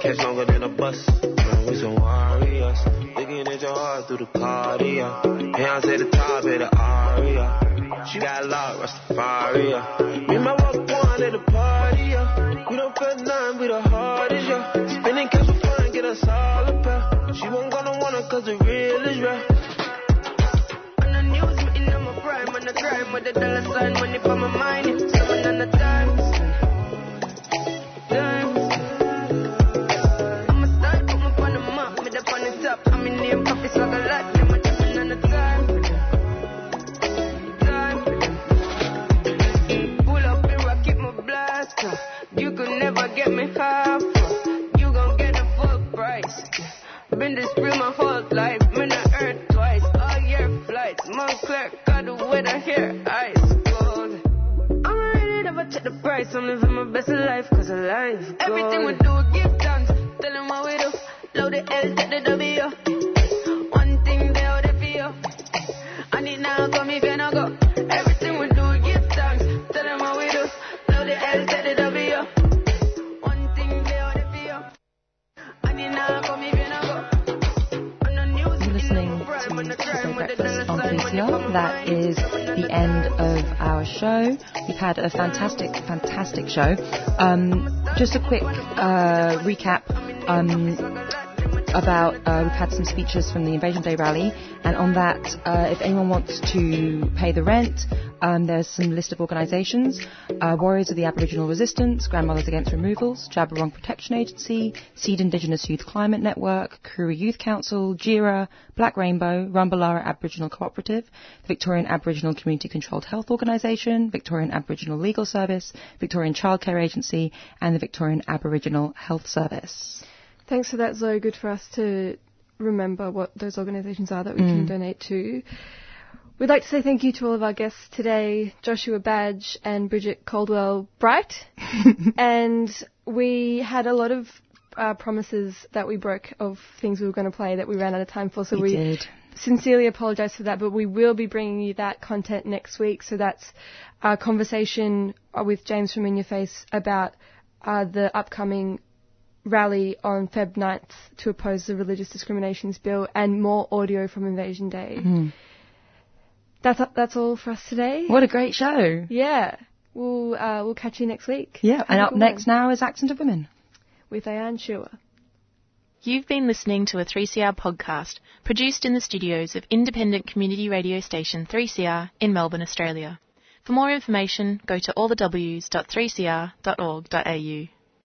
Catch longer than a bus. We some warriors, looking at your heart through the cardio. Hands at the top of the aria. She got a lot, Rastafari. Me and my walk one at the party, yeah. We don't feel nothing, we the hardest, yeah. Spending cash for fun, get us all pair. She won't gonna want it cause the real is real. On the news, me in my prime, on the crime with the dollar sign, money for my mind. Someone on the time, price. I'm living my best life cause of life. Gold. Everything we do, give thanks. Tell them what we do. Load the L, take the W. One thing they out there for you. And it now come if you no go. Everything we do, give thanks. Tell them what we do. Load the L, take the W. One thing they out there for you. And it now come if you no go. You're listening to Tuesday Breakfast on 3CR. That is the end of our show. Had a fantastic, fantastic show. Um, just a quick uh, recap. Um, about uh, we've had some speeches from the Invasion Day rally, and on that, uh, if anyone wants to pay the rent, um, there's some list of organisations: uh, Warriors of the Aboriginal Resistance, Grandmothers Against Removals, Djab Wurrung Protection Agency, Seed Indigenous Youth Climate Network, Koori Youth Council, Djirra, Black Rainbow, Rumbalara Aboriginal Cooperative, the Victorian Aboriginal Community Controlled Health Organisation, Victorian Aboriginal Legal Service, Victorian Childcare Agency, and the Victorian Aboriginal Health Service. Thanks for that, Zoe. Good for us to remember what those organisations are that we can Mm. donate to. We'd like to say thank you to all of our guests today, Joshua Badge and Bridget Caldwell Bright. and we had a lot of uh, promises that we broke of things we were going to play that we ran out of time for. So We we, did. sincerely apologise for that, but we will be bringing you that content next week. So that's our conversation with James from In Your Face about uh, the upcoming rally on Feb 9th to oppose the Religious Discriminations Bill and more audio from Invasion Day. Mm. That's that's all for us today. What a great show. Yeah. We'll uh, we'll catch you next week. Yeah, Have and up next one. now is Accent of Women. with Ayan Shua. You've been listening to a 3CR podcast produced in the studios of independent community radio station 3CR in Melbourne, Australia. For more information, go to allthews.3cr.org.au.